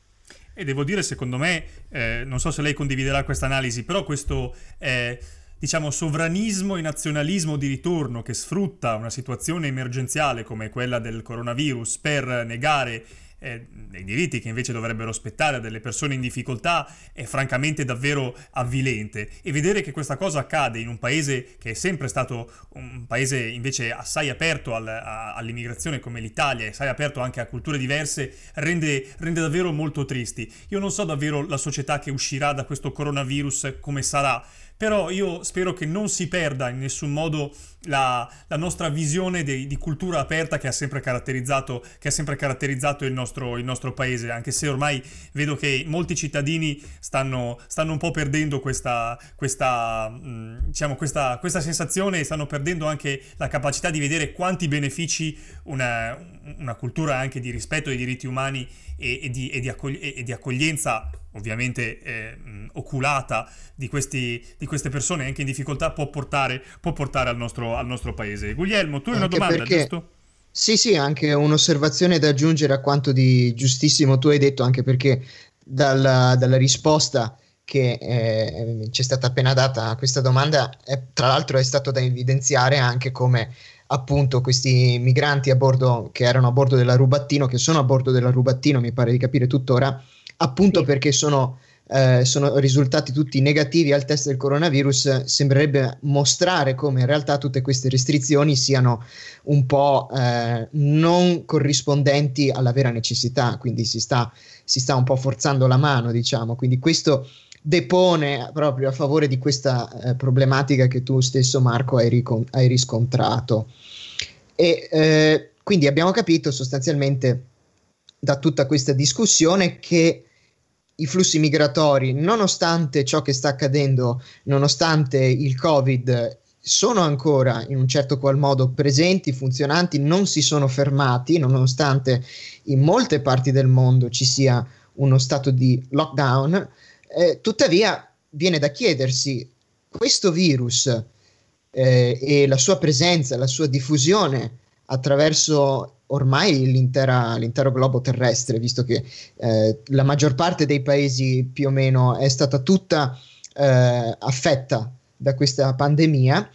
E devo dire, secondo me, eh, non so se lei condividerà questa analisi, però questo eh, diciamo sovranismo e nazionalismo di ritorno che sfrutta una situazione emergenziale come quella del coronavirus per negare eh, dei diritti che invece dovrebbero spettare a delle persone in difficoltà è francamente davvero avvilente e vedere che questa cosa accade in un paese che è sempre stato un paese invece assai aperto al- a- all'immigrazione come l'Italia, e assai aperto anche a culture diverse, rende, rende davvero molto tristi. Io non so davvero la società che uscirà da questo coronavirus come sarà, però io spero che non si perda in nessun modo la, la nostra visione di, di cultura aperta che ha sempre caratterizzato, ha sempre caratterizzato il, nostro, il nostro paese, anche se ormai vedo che molti cittadini stanno, stanno un po' perdendo questa, questa, diciamo, questa, questa sensazione e stanno perdendo anche la capacità di vedere quanti benefici una, una cultura anche di rispetto dei diritti umani e, e di, e di accogli- e di accoglienza ovviamente eh, oculata di, questi, di queste persone anche in difficoltà può portare, può portare al, nostro, al nostro paese. Guglielmo, tu hai una Anche domanda, perché- giusto? Sì, sì, anche un'osservazione da aggiungere a quanto di giustissimo tu hai detto, anche perché dalla, dalla risposta che eh, ci è stata appena data a questa domanda, è- tra l'altro è stato da evidenziare anche come appunto questi migranti a bordo, che erano a bordo della Rubattino, che sono a bordo della Rubattino, mi pare di capire tuttora, appunto Sì. perché sono, eh, sono risultati tutti negativi al test del coronavirus, sembrerebbe mostrare come in realtà tutte queste restrizioni siano un po' eh, non corrispondenti alla vera necessità, quindi si sta, si sta un po' forzando la mano, diciamo. Quindi questo depone proprio a favore di questa eh, problematica che tu stesso, Marco, hai, ricon- hai riscontrato. E eh, quindi abbiamo capito sostanzialmente da tutta questa discussione che i flussi migratori, nonostante ciò che sta accadendo, nonostante il Covid, sono ancora in un certo qual modo presenti, funzionanti, non si sono fermati, nonostante in molte parti del mondo ci sia uno stato di lockdown. Eh, tuttavia, viene da chiedersi: questo virus eh, e la sua presenza, la sua diffusione attraverso ormai l'intero globo terrestre, visto che eh, la maggior parte dei paesi più o meno è stata tutta eh, affetta da questa pandemia,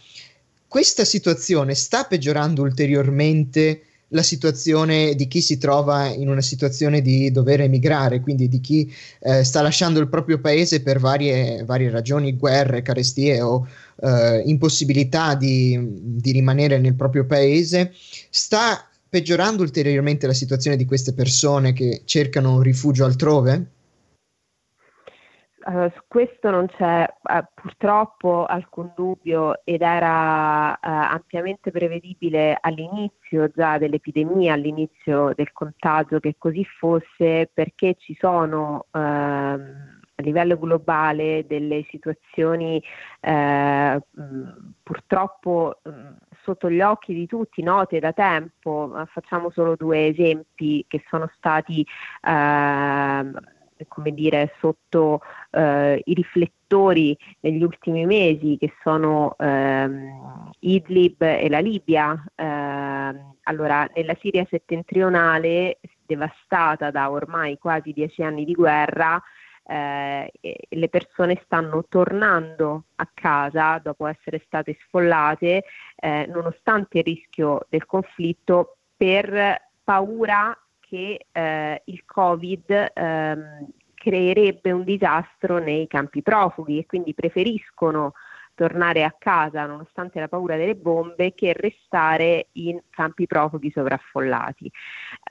questa situazione sta peggiorando ulteriormente la situazione di chi si trova in una situazione di dover emigrare, quindi di chi eh, sta lasciando il proprio paese per varie, varie ragioni, guerre, carestie o eh, impossibilità di, di rimanere nel proprio paese, sta peggiorando ulteriormente la situazione di queste persone che cercano un rifugio altrove? Eh, su questo non c'è eh, purtroppo alcun dubbio ed era eh, ampiamente prevedibile all'inizio già dell'epidemia, all'inizio del contagio che così fosse perché ci sono ehm, a livello globale delle situazioni eh, purtroppo sotto gli occhi di tutti, note da tempo. Eh, Facciamo solo due esempi che sono stati ehm, come dire, sotto eh, i riflettori negli ultimi mesi, che sono ehm, Idlib e la Libia. Ehm, allora, nella Siria settentrionale, devastata da ormai quasi dieci anni di guerra, eh, le persone stanno tornando a casa dopo essere state sfollate, eh, nonostante il rischio del conflitto, per paura che eh, il Covid ehm, creerebbe un disastro nei campi profughi e quindi preferiscono tornare a casa nonostante la paura delle bombe che restare in campi profughi sovraffollati.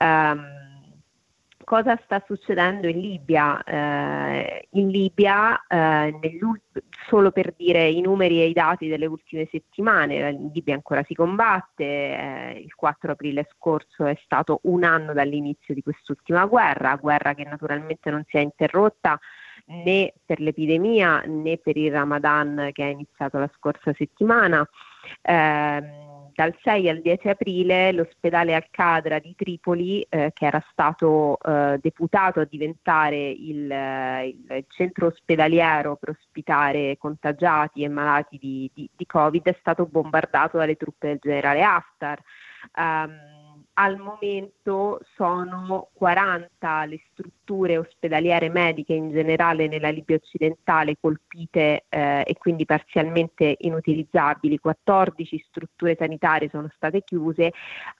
Ehm, cosa sta succedendo in Libia? Eh, in Libia, eh, solo per dire i numeri e i dati delle ultime settimane, in Libia ancora si combatte, eh, il 4 aprile scorso è stato un anno dall'inizio di quest'ultima guerra, guerra che naturalmente non si è interrotta né per l'epidemia né per il Ramadan che è iniziato la scorsa settimana. Eh, dal 6 al 10 aprile l'ospedale Al-Qadra di Tripoli, eh, che era stato eh, deputato a diventare il, eh, il, centro ospedaliero per ospitare contagiati e malati di, di, di, Covid, è stato bombardato dalle truppe del generale Haftar. Um, al momento sono 40 le strutture ospedaliere mediche in generale nella Libia occidentale colpite eh, e quindi parzialmente inutilizzabili, 14 strutture sanitarie sono state chiuse,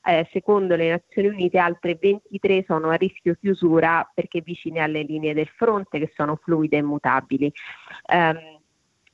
eh, secondo le Nazioni Unite altre 23 sono a rischio chiusura perché vicine alle linee del fronte che sono fluide e mutabili. Um,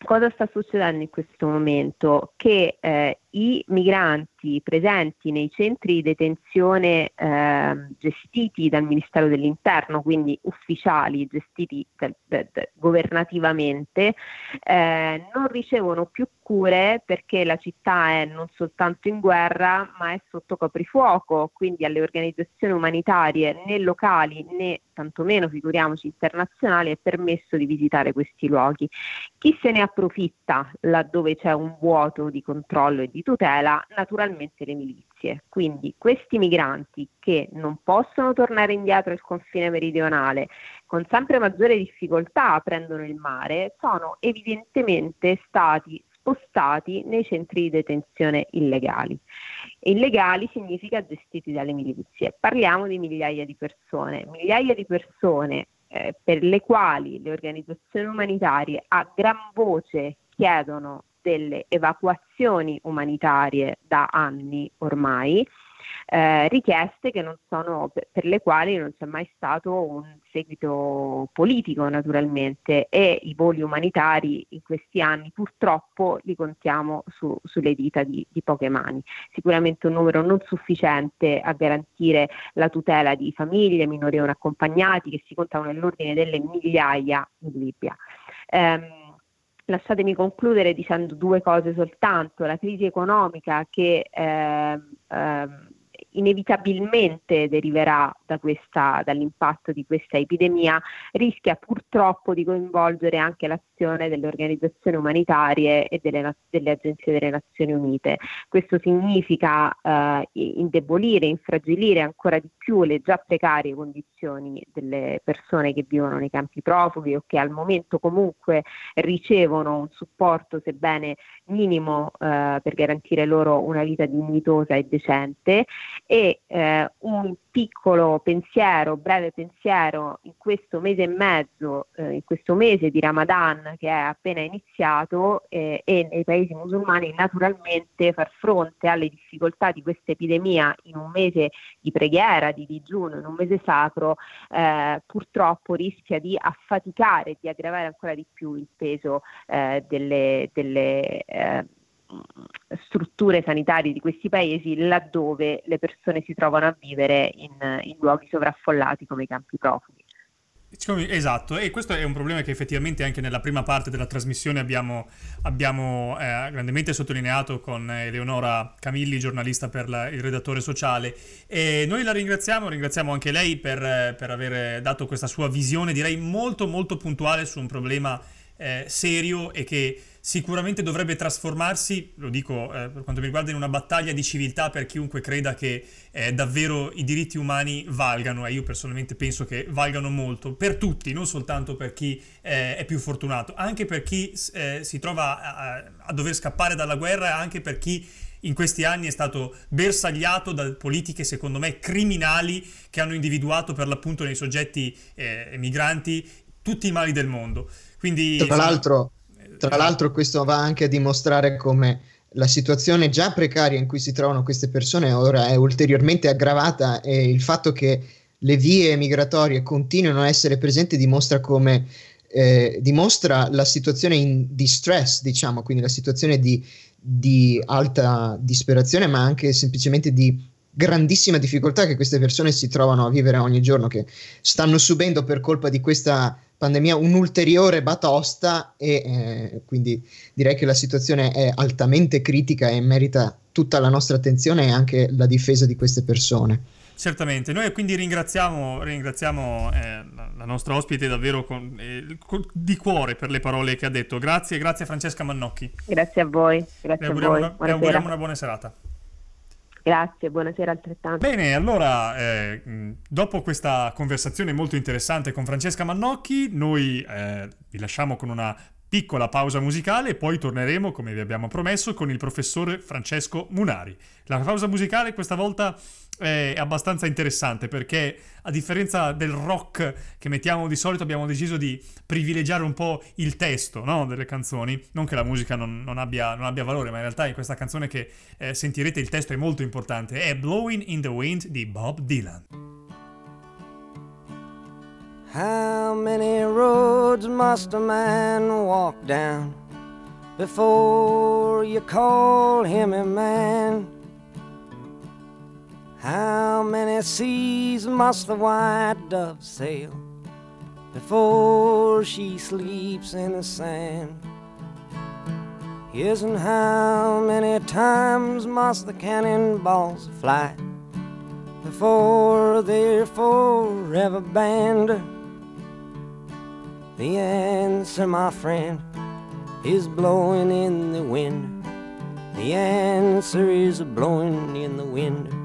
cosa sta succedendo in questo momento? Che eh, i migranti presenti nei centri di detenzione eh, gestiti dal Ministero dell'Interno, quindi ufficiali gestiti da, da, da, governativamente, eh, non ricevono più cure perché la città è non soltanto in guerra ma è sotto coprifuoco, quindi alle organizzazioni umanitarie né locali né tantomeno figuriamoci internazionali è permesso di visitare questi luoghi. Chi se ne approfitta laddove c'è un vuoto di controllo e di tutela, naturalmente le milizie. Quindi questi migranti che non possono tornare indietro al confine meridionale, con sempre maggiore difficoltà prendono il mare, sono evidentemente stati spostati nei centri di detenzione illegali. Illegali significa gestiti dalle milizie. Parliamo di migliaia di persone, migliaia di persone eh, per le quali le organizzazioni umanitarie a gran voce chiedono delle evacuazioni umanitarie da anni ormai, eh, richieste sono, per le quali non c'è mai stato un seguito politico naturalmente e i voli umanitari in questi anni purtroppo li contiamo su, sulle dita di, di, poche mani. Sicuramente un numero non sufficiente a garantire la tutela di famiglie, minori non accompagnati che si contano nell'ordine delle migliaia in Libia. Um, Lasciatemi concludere dicendo due cose soltanto. La crisi economica che eh, eh, inevitabilmente deriverà da questa, dall'impatto di questa epidemia, rischia purtroppo di coinvolgere anche l'azione delle organizzazioni umanitarie e delle, delle agenzie delle Nazioni Unite. Questo significa eh, indebolire, infragilire ancora di più le già precarie condizioni delle persone che vivono nei campi profughi o che al momento comunque ricevono un supporto, sebbene minimo, eh, per garantire loro una vita dignitosa e decente. E eh, un piccolo pensiero, breve pensiero in questo mese e mezzo, eh, in questo mese di Ramadan che è appena iniziato eh, e nei paesi musulmani naturalmente far fronte alle difficoltà di questa epidemia in un mese di preghiera, di digiuno, in un mese sacro, eh, purtroppo rischia di affaticare di aggravare ancora di più il peso eh, delle, delle eh, strutture sanitarie di questi paesi laddove le persone si trovano a vivere in, in luoghi sovraffollati come i campi profughi. Esatto, e questo è un problema che effettivamente anche nella prima parte della trasmissione abbiamo, abbiamo eh, grandemente sottolineato con Eleonora Camilli, giornalista per la, il redattore sociale. E noi la ringraziamo, ringraziamo anche lei per, per aver dato questa sua visione, direi molto molto puntuale su un problema eh, serio e che sicuramente dovrebbe trasformarsi, lo dico eh, per quanto mi riguarda, in una battaglia di civiltà per chiunque creda che eh, davvero i diritti umani valgano e io personalmente penso che valgano molto per tutti, non soltanto per chi eh, è più fortunato, anche per chi eh, si trova a, a dover scappare dalla guerra anche per chi in questi anni è stato bersagliato da politiche secondo me criminali che hanno individuato per l'appunto nei soggetti eh, migranti tutti i mali del mondo. Quindi, tra l'altro tra l'altro questo va anche a dimostrare come la situazione già precaria in cui si trovano queste persone ora è ulteriormente aggravata e il fatto che le vie migratorie continuino a essere presenti dimostra come eh, dimostra la situazione in distress, diciamo, quindi la situazione di, di alta disperazione, ma anche semplicemente di grandissima difficoltà che queste persone si trovano a vivere ogni giorno, che stanno subendo per colpa di questa pandemia un'ulteriore batosta e eh, quindi direi che la situazione è altamente critica e merita tutta la nostra attenzione e anche la difesa di queste persone. Certamente, noi quindi ringraziamo, ringraziamo eh, la nostra ospite davvero con, eh, con, di cuore per le parole che ha detto. Grazie, grazie Francesca Mannocchi. Grazie a voi. Grazie le auguriamo, a voi. Una, auguriamo una buona serata. Grazie, buonasera altrettanto. Bene, allora, eh, dopo questa conversazione molto interessante con Francesca Mannocchi, noi eh, vi lasciamo con una piccola pausa musicale e poi torneremo, come vi abbiamo promesso, con il professore Francesco Munari. La pausa musicale questa volta è abbastanza interessante perché a differenza del rock che mettiamo di solito abbiamo deciso di privilegiare un po' il testo no, delle canzoni, non che la musica non, non abbia, non abbia valore, ma in realtà in questa canzone che eh, sentirete il testo è molto importante, è Blowing in the Wind di Bob Dylan. How many roads must a man walk down before you call him a man? Many seas must the white dove sail before she sleeps in the sand? Yes, and how many times must the cannonballs fly before they're forever banned? The answer, my friend, is blowing in the wind. The answer is blowing in the wind.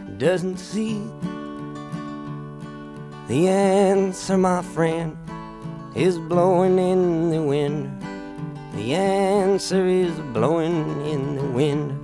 doesn't see? The answer, my friend, is blowing in the wind. The answer is blowing in the wind.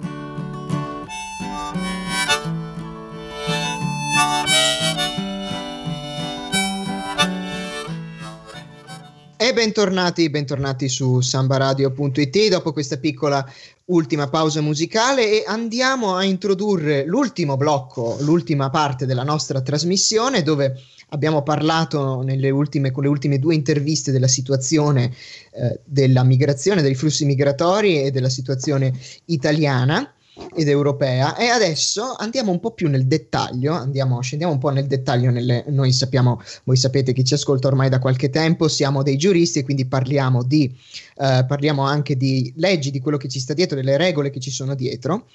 Bentornati, bentornati su sambaradio.it dopo questa piccola ultima pausa musicale e andiamo a introdurre l'ultimo blocco, l'ultima parte della nostra trasmissione dove abbiamo parlato ultime, con le ultime due interviste della situazione eh, della migrazione, dei flussi migratori e della situazione italiana ed europea. E adesso andiamo un po' più nel dettaglio, andiamo, scendiamo un po' nel dettaglio, nelle, noi sappiamo, voi sapete chi ci ascolta ormai da qualche tempo, siamo dei giuristi e quindi parliamo, di, eh, parliamo anche di leggi, di quello che ci sta dietro, delle regole che ci sono dietro.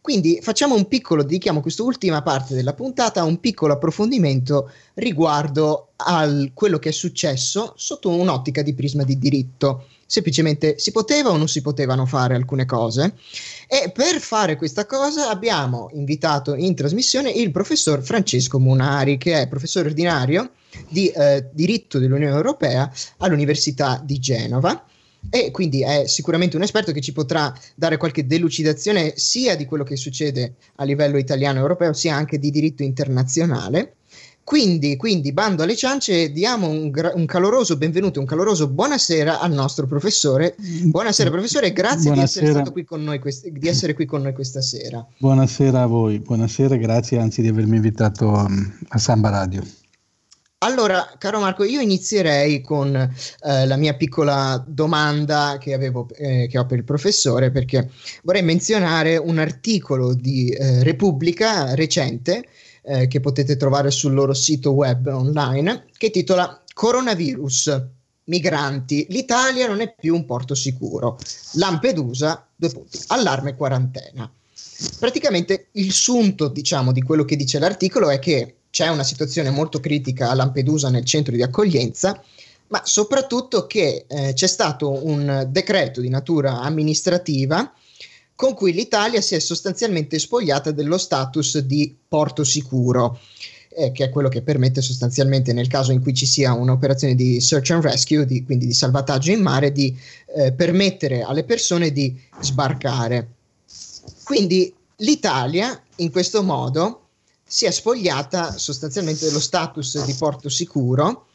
Quindi facciamo un piccolo, dedichiamo quest'ultima parte della puntata a un piccolo approfondimento riguardo a quello che è successo sotto un'ottica di prisma di diritto. Semplicemente si poteva o non si potevano fare alcune cose e per fare questa cosa abbiamo invitato in trasmissione il professor Francesco Munari che è professore ordinario di eh, diritto dell'Unione Europea all'Università di Genova e quindi è sicuramente un esperto che ci potrà dare qualche delucidazione sia di quello che succede a livello italiano e europeo, sia anche di diritto internazionale. Quindi, quindi bando alle ciance, diamo un, gra- un caloroso benvenuto, un caloroso buonasera al nostro professore. Buonasera professore, grazie di essere, Buonasera. stato qui con noi quest- di essere qui con noi questa sera. Buonasera a voi, buonasera, grazie anzi di avermi invitato um, a Samba Radio. Allora, caro Marco, io inizierei con eh, la mia piccola domanda che, avevo, eh, che ho per il professore, perché vorrei menzionare un articolo di eh, Repubblica recente eh, che potete trovare sul loro sito web online, che titola Coronavirus, migranti, l'Italia non è più un porto sicuro. Lampedusa, due punti, allarme quarantena. Praticamente il sunto, diciamo, di quello che dice l'articolo è che c'è una situazione molto critica a Lampedusa nel centro di accoglienza, ma soprattutto che eh, c'è stato un decreto di natura amministrativa con cui l'Italia si è sostanzialmente spogliata dello status di porto sicuro, eh, che è quello che permette sostanzialmente nel caso in cui ci sia un'operazione di search and rescue, di- quindi di salvataggio in mare, di eh, permettere alle persone di sbarcare. Quindi l'Italia in questo modo si è spogliata sostanzialmente dello status di porto sicuro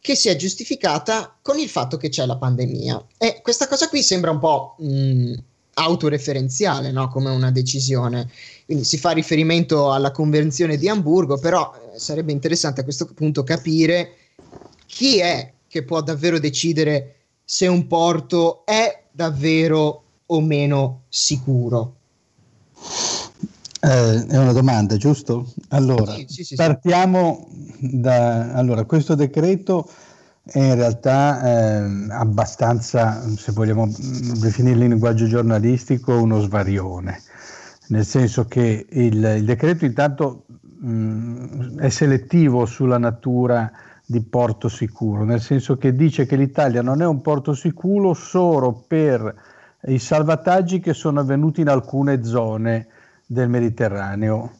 che si è giustificata con il fatto che c'è la pandemia. E questa cosa qui sembra un po' mh, autoreferenziale, no? come una decisione. Quindi si fa riferimento alla convenzione di Amburgo, però eh, sarebbe interessante a questo punto capire chi è che può davvero decidere se un porto è davvero o meno sicuro. Eh, è una domanda, giusto? Allora, Sì, sì, sì, partiamo da... Allora, questo decreto è in realtà ehm, abbastanza, se vogliamo mm, definirlo in linguaggio giornalistico, uno svarione, nel senso che il, il decreto intanto mm, è selettivo sulla natura di porto sicuro, nel senso che dice che l'Italia non è un porto sicuro solo per i salvataggi che sono avvenuti in alcune zone del Mediterraneo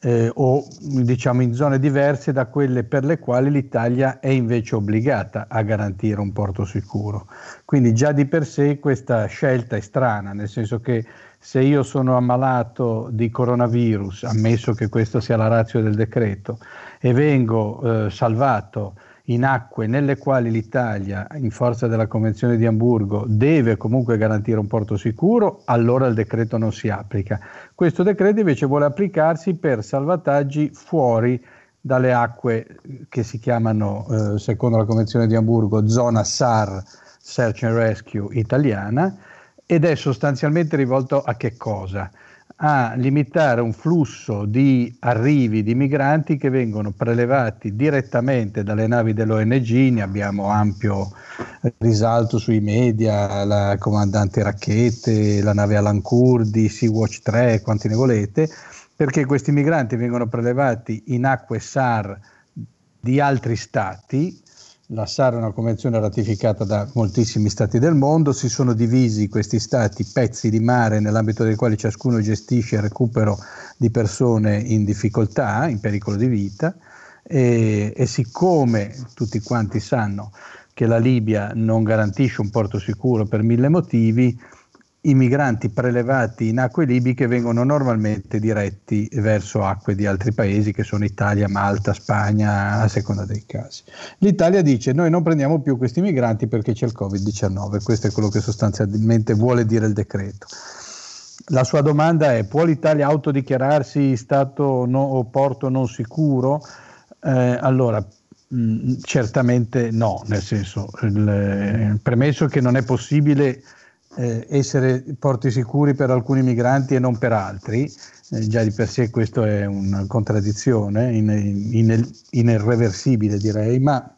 eh, o diciamo in zone diverse da quelle per le quali l'Italia è invece obbligata a garantire un porto sicuro. Quindi già di per sé questa scelta è strana, nel senso che se io sono ammalato di coronavirus, ammesso che questa sia la razza del decreto, e vengo eh, salvato in acque nelle quali l'Italia, in forza della Convenzione di Amburgo, deve comunque garantire un porto sicuro, allora il decreto non si applica. Questo decreto invece vuole applicarsi per salvataggi fuori dalle acque che si chiamano, eh, secondo la Convenzione di Amburgo, zona SAR, Search and Rescue italiana, ed è sostanzialmente rivolto a che cosa? A limitare un flusso di arrivi di migranti che vengono prelevati direttamente dalle navi dell'ONG, ne abbiamo ampio risalto sui media, la comandante Racchete, la nave Alan Kurdi, Sea-Watch 3, quanti ne volete, perché questi migranti vengono prelevati in acque SAR di altri stati, la SAR è una convenzione ratificata da moltissimi stati del mondo, si sono divisi questi stati pezzi di mare nell'ambito dei quali ciascuno gestisce il recupero di persone in difficoltà, in pericolo di vita e, e siccome tutti quanti sanno che la Libia non garantisce un porto sicuro per mille motivi, i migranti prelevati in acque libiche vengono normalmente diretti verso acque di altri paesi che sono Italia, Malta, Spagna, a seconda dei casi. L'Italia dice noi non prendiamo più questi migranti perché c'è il Covid-19, questo è quello che sostanzialmente vuole dire il decreto. La sua domanda è può l'Italia autodichiararsi stato no, o porto non sicuro? Eh, allora, mh, certamente no, nel senso, il, premesso che non è possibile eh, essere porti sicuri per alcuni migranti e non per altri, eh, già di per sé questo è una contraddizione in, in, in, irreversibile direi, ma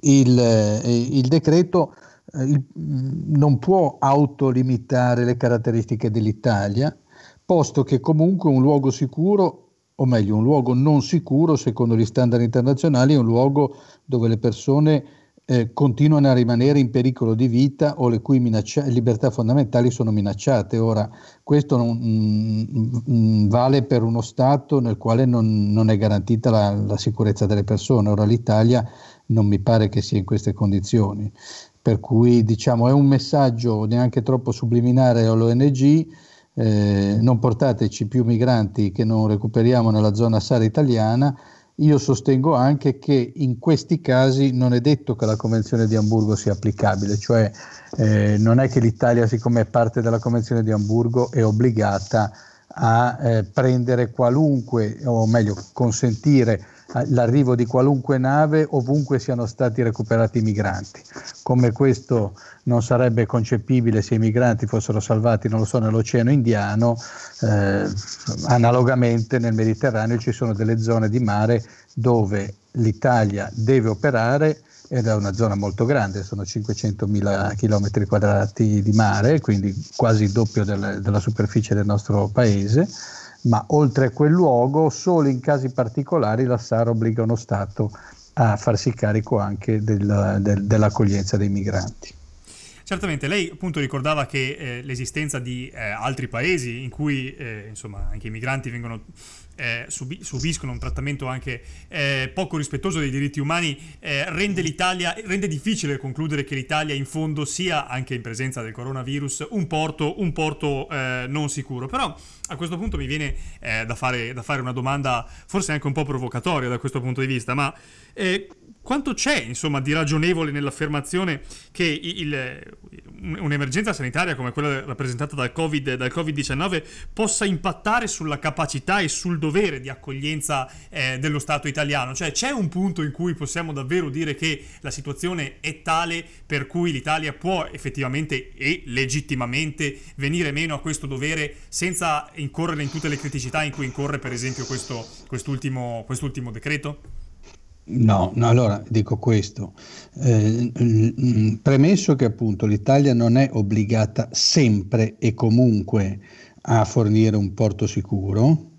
il, eh, il decreto eh, il, non può autolimitare le caratteristiche dell'Italia, posto che comunque un luogo sicuro o meglio un luogo non sicuro secondo gli standard internazionali è un luogo dove le persone eh, continuano a rimanere in pericolo di vita o le cui minaccia- libertà fondamentali sono minacciate. Ora, questo non, mh, mh, vale per uno Stato nel quale non, non è garantita la, la, sicurezza delle persone. Ora, l'Italia non mi pare che sia in queste condizioni. Per cui, diciamo, è un messaggio neanche troppo subliminare all'ONG. Eh, non portateci più migranti che non recuperiamo nella zona SAR italiana io sostengo anche che in questi casi non è detto che la Convenzione di Amburgo sia applicabile, cioè eh, non è che l'Italia, siccome è parte della Convenzione di Amburgo, è obbligata a eh, prendere qualunque, o meglio, consentire l'arrivo di qualunque nave ovunque siano stati recuperati i migranti. Come questo non sarebbe concepibile se i migranti fossero salvati, non lo so, nell'Oceano Indiano, eh, analogamente nel Mediterraneo ci sono delle zone di mare dove l'Italia deve operare ed è una zona molto grande, sono 500.000 km quadrati di mare, quindi quasi il doppio del, della superficie del nostro paese ma oltre a quel luogo solo in casi particolari la SAR obbliga uno Stato a farsi carico anche del, del, dell'accoglienza dei migranti. Certamente, lei appunto ricordava che eh, l'esistenza di eh, altri paesi in cui eh, insomma anche i migranti vengono, subi- subiscono un trattamento anche eh, poco rispettoso dei diritti umani eh, rende rende difficile concludere che l'Italia in fondo sia anche in presenza del coronavirus un porto, un porto eh, non sicuro. Però a questo punto mi viene da fare, da, fare, una domanda forse anche un po' provocatoria da questo punto di vista, ma quanto c'è insomma di ragionevole nell'affermazione che il, un'emergenza sanitaria come quella rappresentata dal, COVID, dal Covid-19 possa impattare sulla capacità e sul dovere di accoglienza eh, dello Stato italiano. Cioè c'è un punto in cui possiamo davvero dire che la situazione è tale per cui l'Italia può effettivamente e legittimamente venire meno a questo dovere senza incorrere in tutte le criticità in cui incorre per esempio questo, quest'ultimo, quest'ultimo decreto? No, no, allora dico questo, eh, premesso che appunto l'Italia non è obbligata sempre e comunque a fornire un porto sicuro,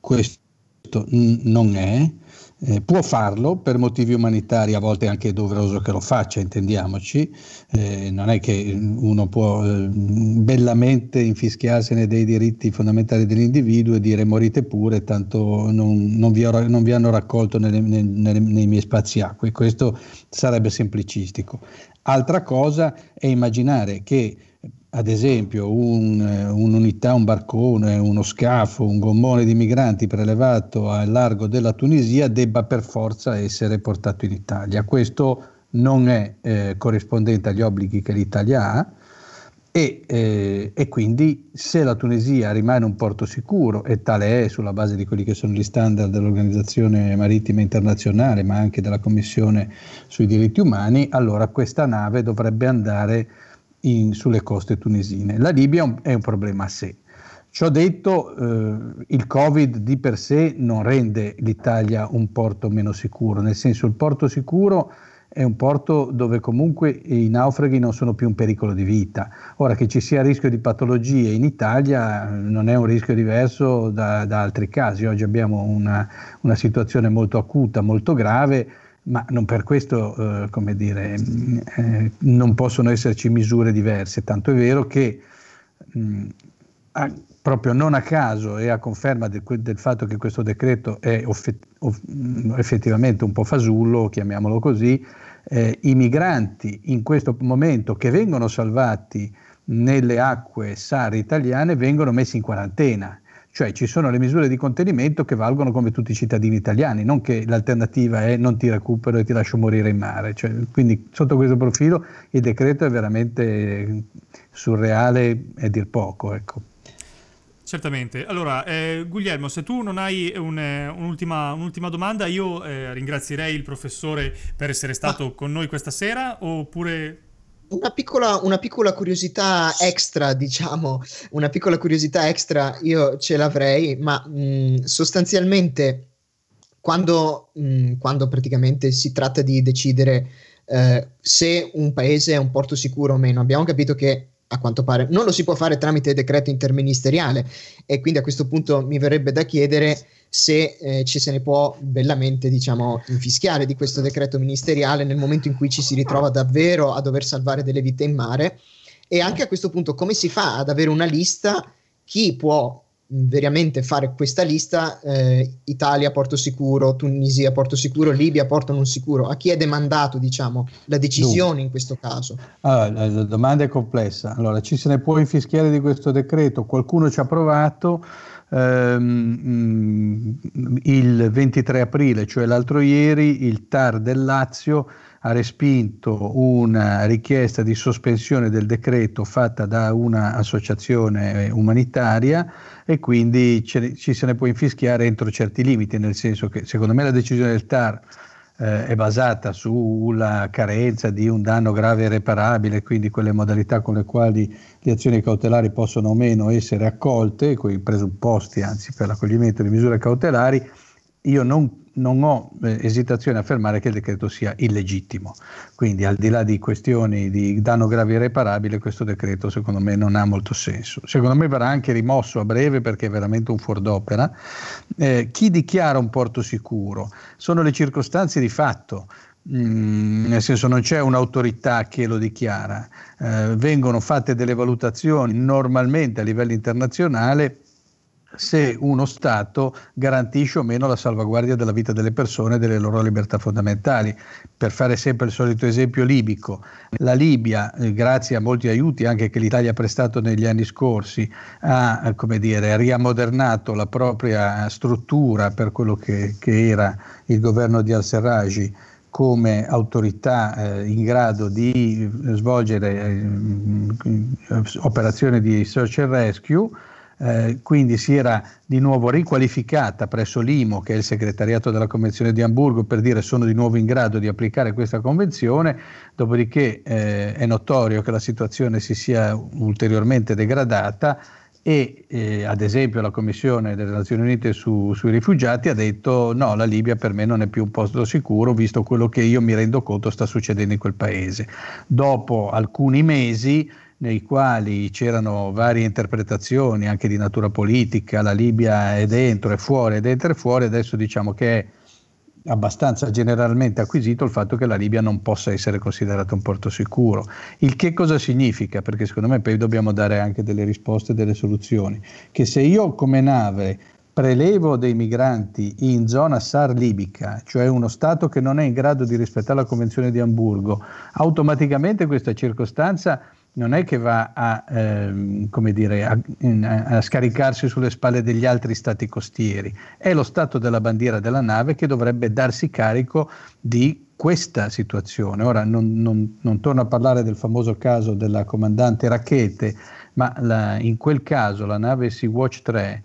questo non è, eh, può farlo per motivi umanitari, a volte è anche doveroso che lo faccia, intendiamoci, eh, non è che uno può eh, bellamente infischiarsene dei diritti fondamentali dell'individuo e dire morite pure, tanto non, non, vi, ho, non vi, hanno raccolto nelle, nelle, nei miei spazi acque, questo sarebbe semplicistico. Altra cosa è immaginare che ad esempio un, un'unità, un barcone, uno scafo, un gommone di migranti prelevato al largo della Tunisia debba per forza essere portato in Italia. Questo non è eh, corrispondente agli obblighi che l'Italia ha e, eh, e, quindi se la Tunisia rimane un porto sicuro, e tale è sulla base di quelli che sono gli standard dell'Organizzazione Marittima Internazionale, ma anche della Commissione sui diritti umani, allora questa nave dovrebbe andare in, sulle coste tunisine. La Libia è un, problema a sé. Ciò detto, eh, il Covid di per sé non rende l'Italia un porto meno sicuro, nel senso il porto sicuro è un porto dove comunque i naufraghi non sono più un pericolo di vita. Ora che ci sia rischio di patologie in Italia non è un rischio diverso da, da altri casi. Oggi abbiamo una, una situazione molto acuta, molto grave ma non per questo, eh, come dire, eh, non possono esserci misure diverse, tanto è vero che mh, a, proprio non a caso e a conferma del, del fatto che questo decreto è off- effettivamente un po' fasullo, chiamiamolo così, eh, i migranti in questo momento che vengono salvati nelle acque SAR italiane vengono messi in quarantena cioè ci sono le misure di contenimento che valgono come tutti i cittadini italiani, non che l'alternativa è non ti recupero e ti lascio morire in mare. Cioè, quindi sotto questo profilo il decreto è veramente surreale e dir poco. Ecco. Certamente. Allora, eh, Guglielmo, se tu non hai un, eh, un'ultima, un'ultima, domanda, io eh, ringrazierei il professore per essere stato ah. con noi questa sera, oppure una piccola, una piccola, curiosità extra, diciamo, una piccola curiosità extra io ce l'avrei, ma mh, sostanzialmente quando, mh, quando, praticamente si tratta di decidere eh, se un paese è un porto sicuro o meno, abbiamo capito che a quanto pare non lo si può fare tramite decreto interministeriale. E quindi a questo punto mi verrebbe da chiedere se eh, ci se ne può bellamente diciamo infischiare di questo decreto ministeriale nel momento in cui ci si ritrova davvero a dover salvare delle vite in mare. E anche a questo punto come si fa ad avere una lista? Chi può veramente fare questa lista eh, Italia porto sicuro, Tunisia porto sicuro, Libia porto non sicuro. A chi è demandato diciamo la decisione Dunque. in questo caso? Allora, la domanda è complessa. Allora ci se ne può infischiare di questo decreto? Qualcuno ci ha provato ehm, il 23 aprile cioè l'altro ieri il TAR del Lazio ha respinto una richiesta di sospensione del decreto fatta da un'associazione umanitaria e quindi ce, ci se ne può infischiare entro certi limiti, nel senso che secondo me la decisione del TAR eh, è basata sulla carenza di un danno grave e irreparabile, quindi quelle modalità con le quali le azioni cautelari possono o meno essere accolte, quei presupposti anzi per l'accoglimento di misure cautelari, io non non ho eh, esitazione a affermare che il decreto sia illegittimo. Quindi al di là di questioni di danno grave irreparabile, questo decreto secondo me non ha molto senso. Secondo me verrà anche rimosso a breve perché è veramente un fuor d'opera. Eh, chi dichiara un porto sicuro? Sono le circostanze di fatto. Mm, nel senso non c'è un'autorità che lo dichiara, eh, vengono fatte delle valutazioni normalmente a livello internazionale se uno Stato garantisce o meno la salvaguardia della vita delle persone e delle loro libertà fondamentali. Per fare sempre il solito esempio libico, la Libia, eh, grazie a molti aiuti anche che l'Italia ha prestato negli anni scorsi, ha eh, dire, riammodernato la propria struttura per quello che, che era il governo di al-Serraj come autorità eh, in grado di svolgere eh, operazioni di search and rescue eh, quindi si era di nuovo riqualificata presso l'IMO, che è il segretariato della Convenzione di Amburgo, per dire sono di nuovo in grado di applicare questa convenzione, dopodiché eh, è notorio che la situazione si sia ulteriormente degradata e eh, ad esempio la Commissione delle Nazioni Unite su- sui rifugiati ha detto no, la Libia per me non è più un posto sicuro visto quello che io mi rendo conto sta succedendo in quel paese. Dopo alcuni mesi nei quali c'erano varie interpretazioni anche di natura politica, la Libia è dentro, è fuori, è dentro e fuori, adesso diciamo che è abbastanza generalmente acquisito il fatto che la Libia non possa essere considerata un porto sicuro. Il che cosa significa? Perché secondo me poi dobbiamo dare anche delle risposte delle soluzioni. Che se io come nave prelevo dei migranti in zona SAR libica, cioè uno Stato che non è in grado di rispettare la Convenzione di Amburgo, automaticamente questa circostanza non è che va a, ehm, dire, a, a scaricarsi sulle spalle degli altri stati costieri, è lo stato della bandiera della nave che dovrebbe darsi carico di questa situazione. Ora non, non- non torno a parlare del famoso caso della comandante Rachete, ma la- in quel caso la nave Sea-Watch 3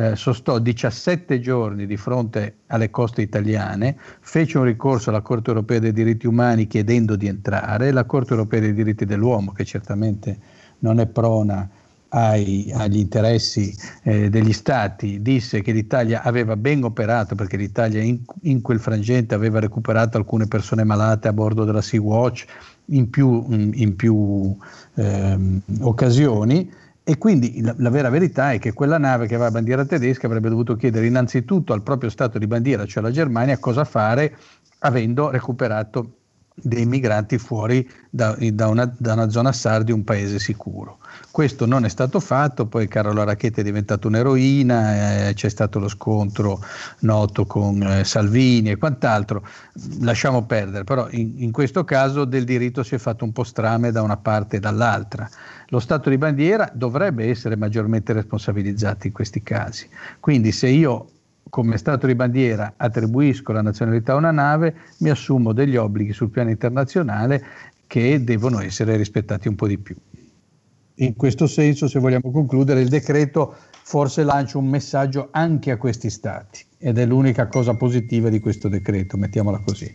eh, sostò 17 giorni di fronte alle coste italiane, fece un ricorso alla Corte europea dei diritti umani chiedendo di entrare, la Corte europea dei diritti dell'uomo, che certamente non è prona ai- agli interessi eh, degli stati, disse che l'Italia aveva ben operato perché l'Italia in, in quel frangente aveva recuperato alcune persone malate a bordo della Sea-Watch in più, in più ehm, occasioni e quindi la, la vera verità è che quella nave che aveva bandiera tedesca avrebbe dovuto chiedere innanzitutto al proprio stato di bandiera, cioè la Germania, cosa fare avendo recuperato dei migranti fuori da, da una, da una zona SAR di un paese sicuro. Questo non è stato fatto, poi Carola Racchetti è diventata un'eroina, eh, c'è stato lo scontro noto con eh, Salvini e quant'altro, lasciamo perdere, però in, in questo caso del diritto si è fatto un po' strame da una parte e dall'altra. Lo Stato di bandiera dovrebbe essere maggiormente responsabilizzato in questi casi. Quindi se io come Stato di bandiera attribuisco la nazionalità a una nave, mi assumo degli obblighi sul piano internazionale che devono essere rispettati un po' di più. In questo senso, se vogliamo concludere, il decreto forse lancia un messaggio anche a questi Stati ed è l'unica cosa positiva di questo decreto, mettiamola così.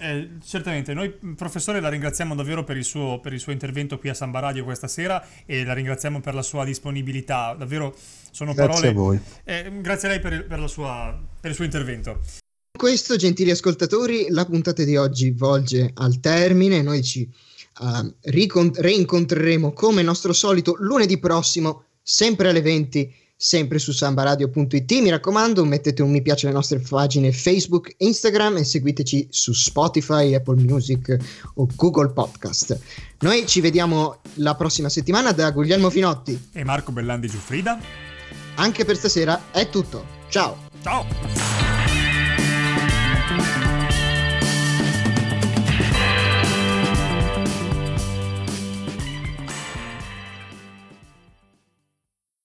Eh, certamente, noi professore la ringraziamo davvero per il, suo, per il suo intervento qui a Samba Radio questa sera e la ringraziamo per la sua disponibilità, davvero sono Grazie parole... a voi. Eh, grazie a lei per, per la sua- per il suo intervento. Con questo, gentili ascoltatori, la puntata di oggi volge al termine. Noi ci eh, ricon- reincontreremo come nostro solito lunedì prossimo, sempre alle 20, sempre su sambaradio.it. Mi raccomando, mettete un mi piace alle nostre pagine Facebook, Instagram e seguiteci su Spotify, Apple Music o Google Podcast. Noi ci vediamo la prossima settimana da Guglielmo Finotti. E Marco Bellandi Giuffrida. Anche per stasera è tutto. Ciao! Ciao!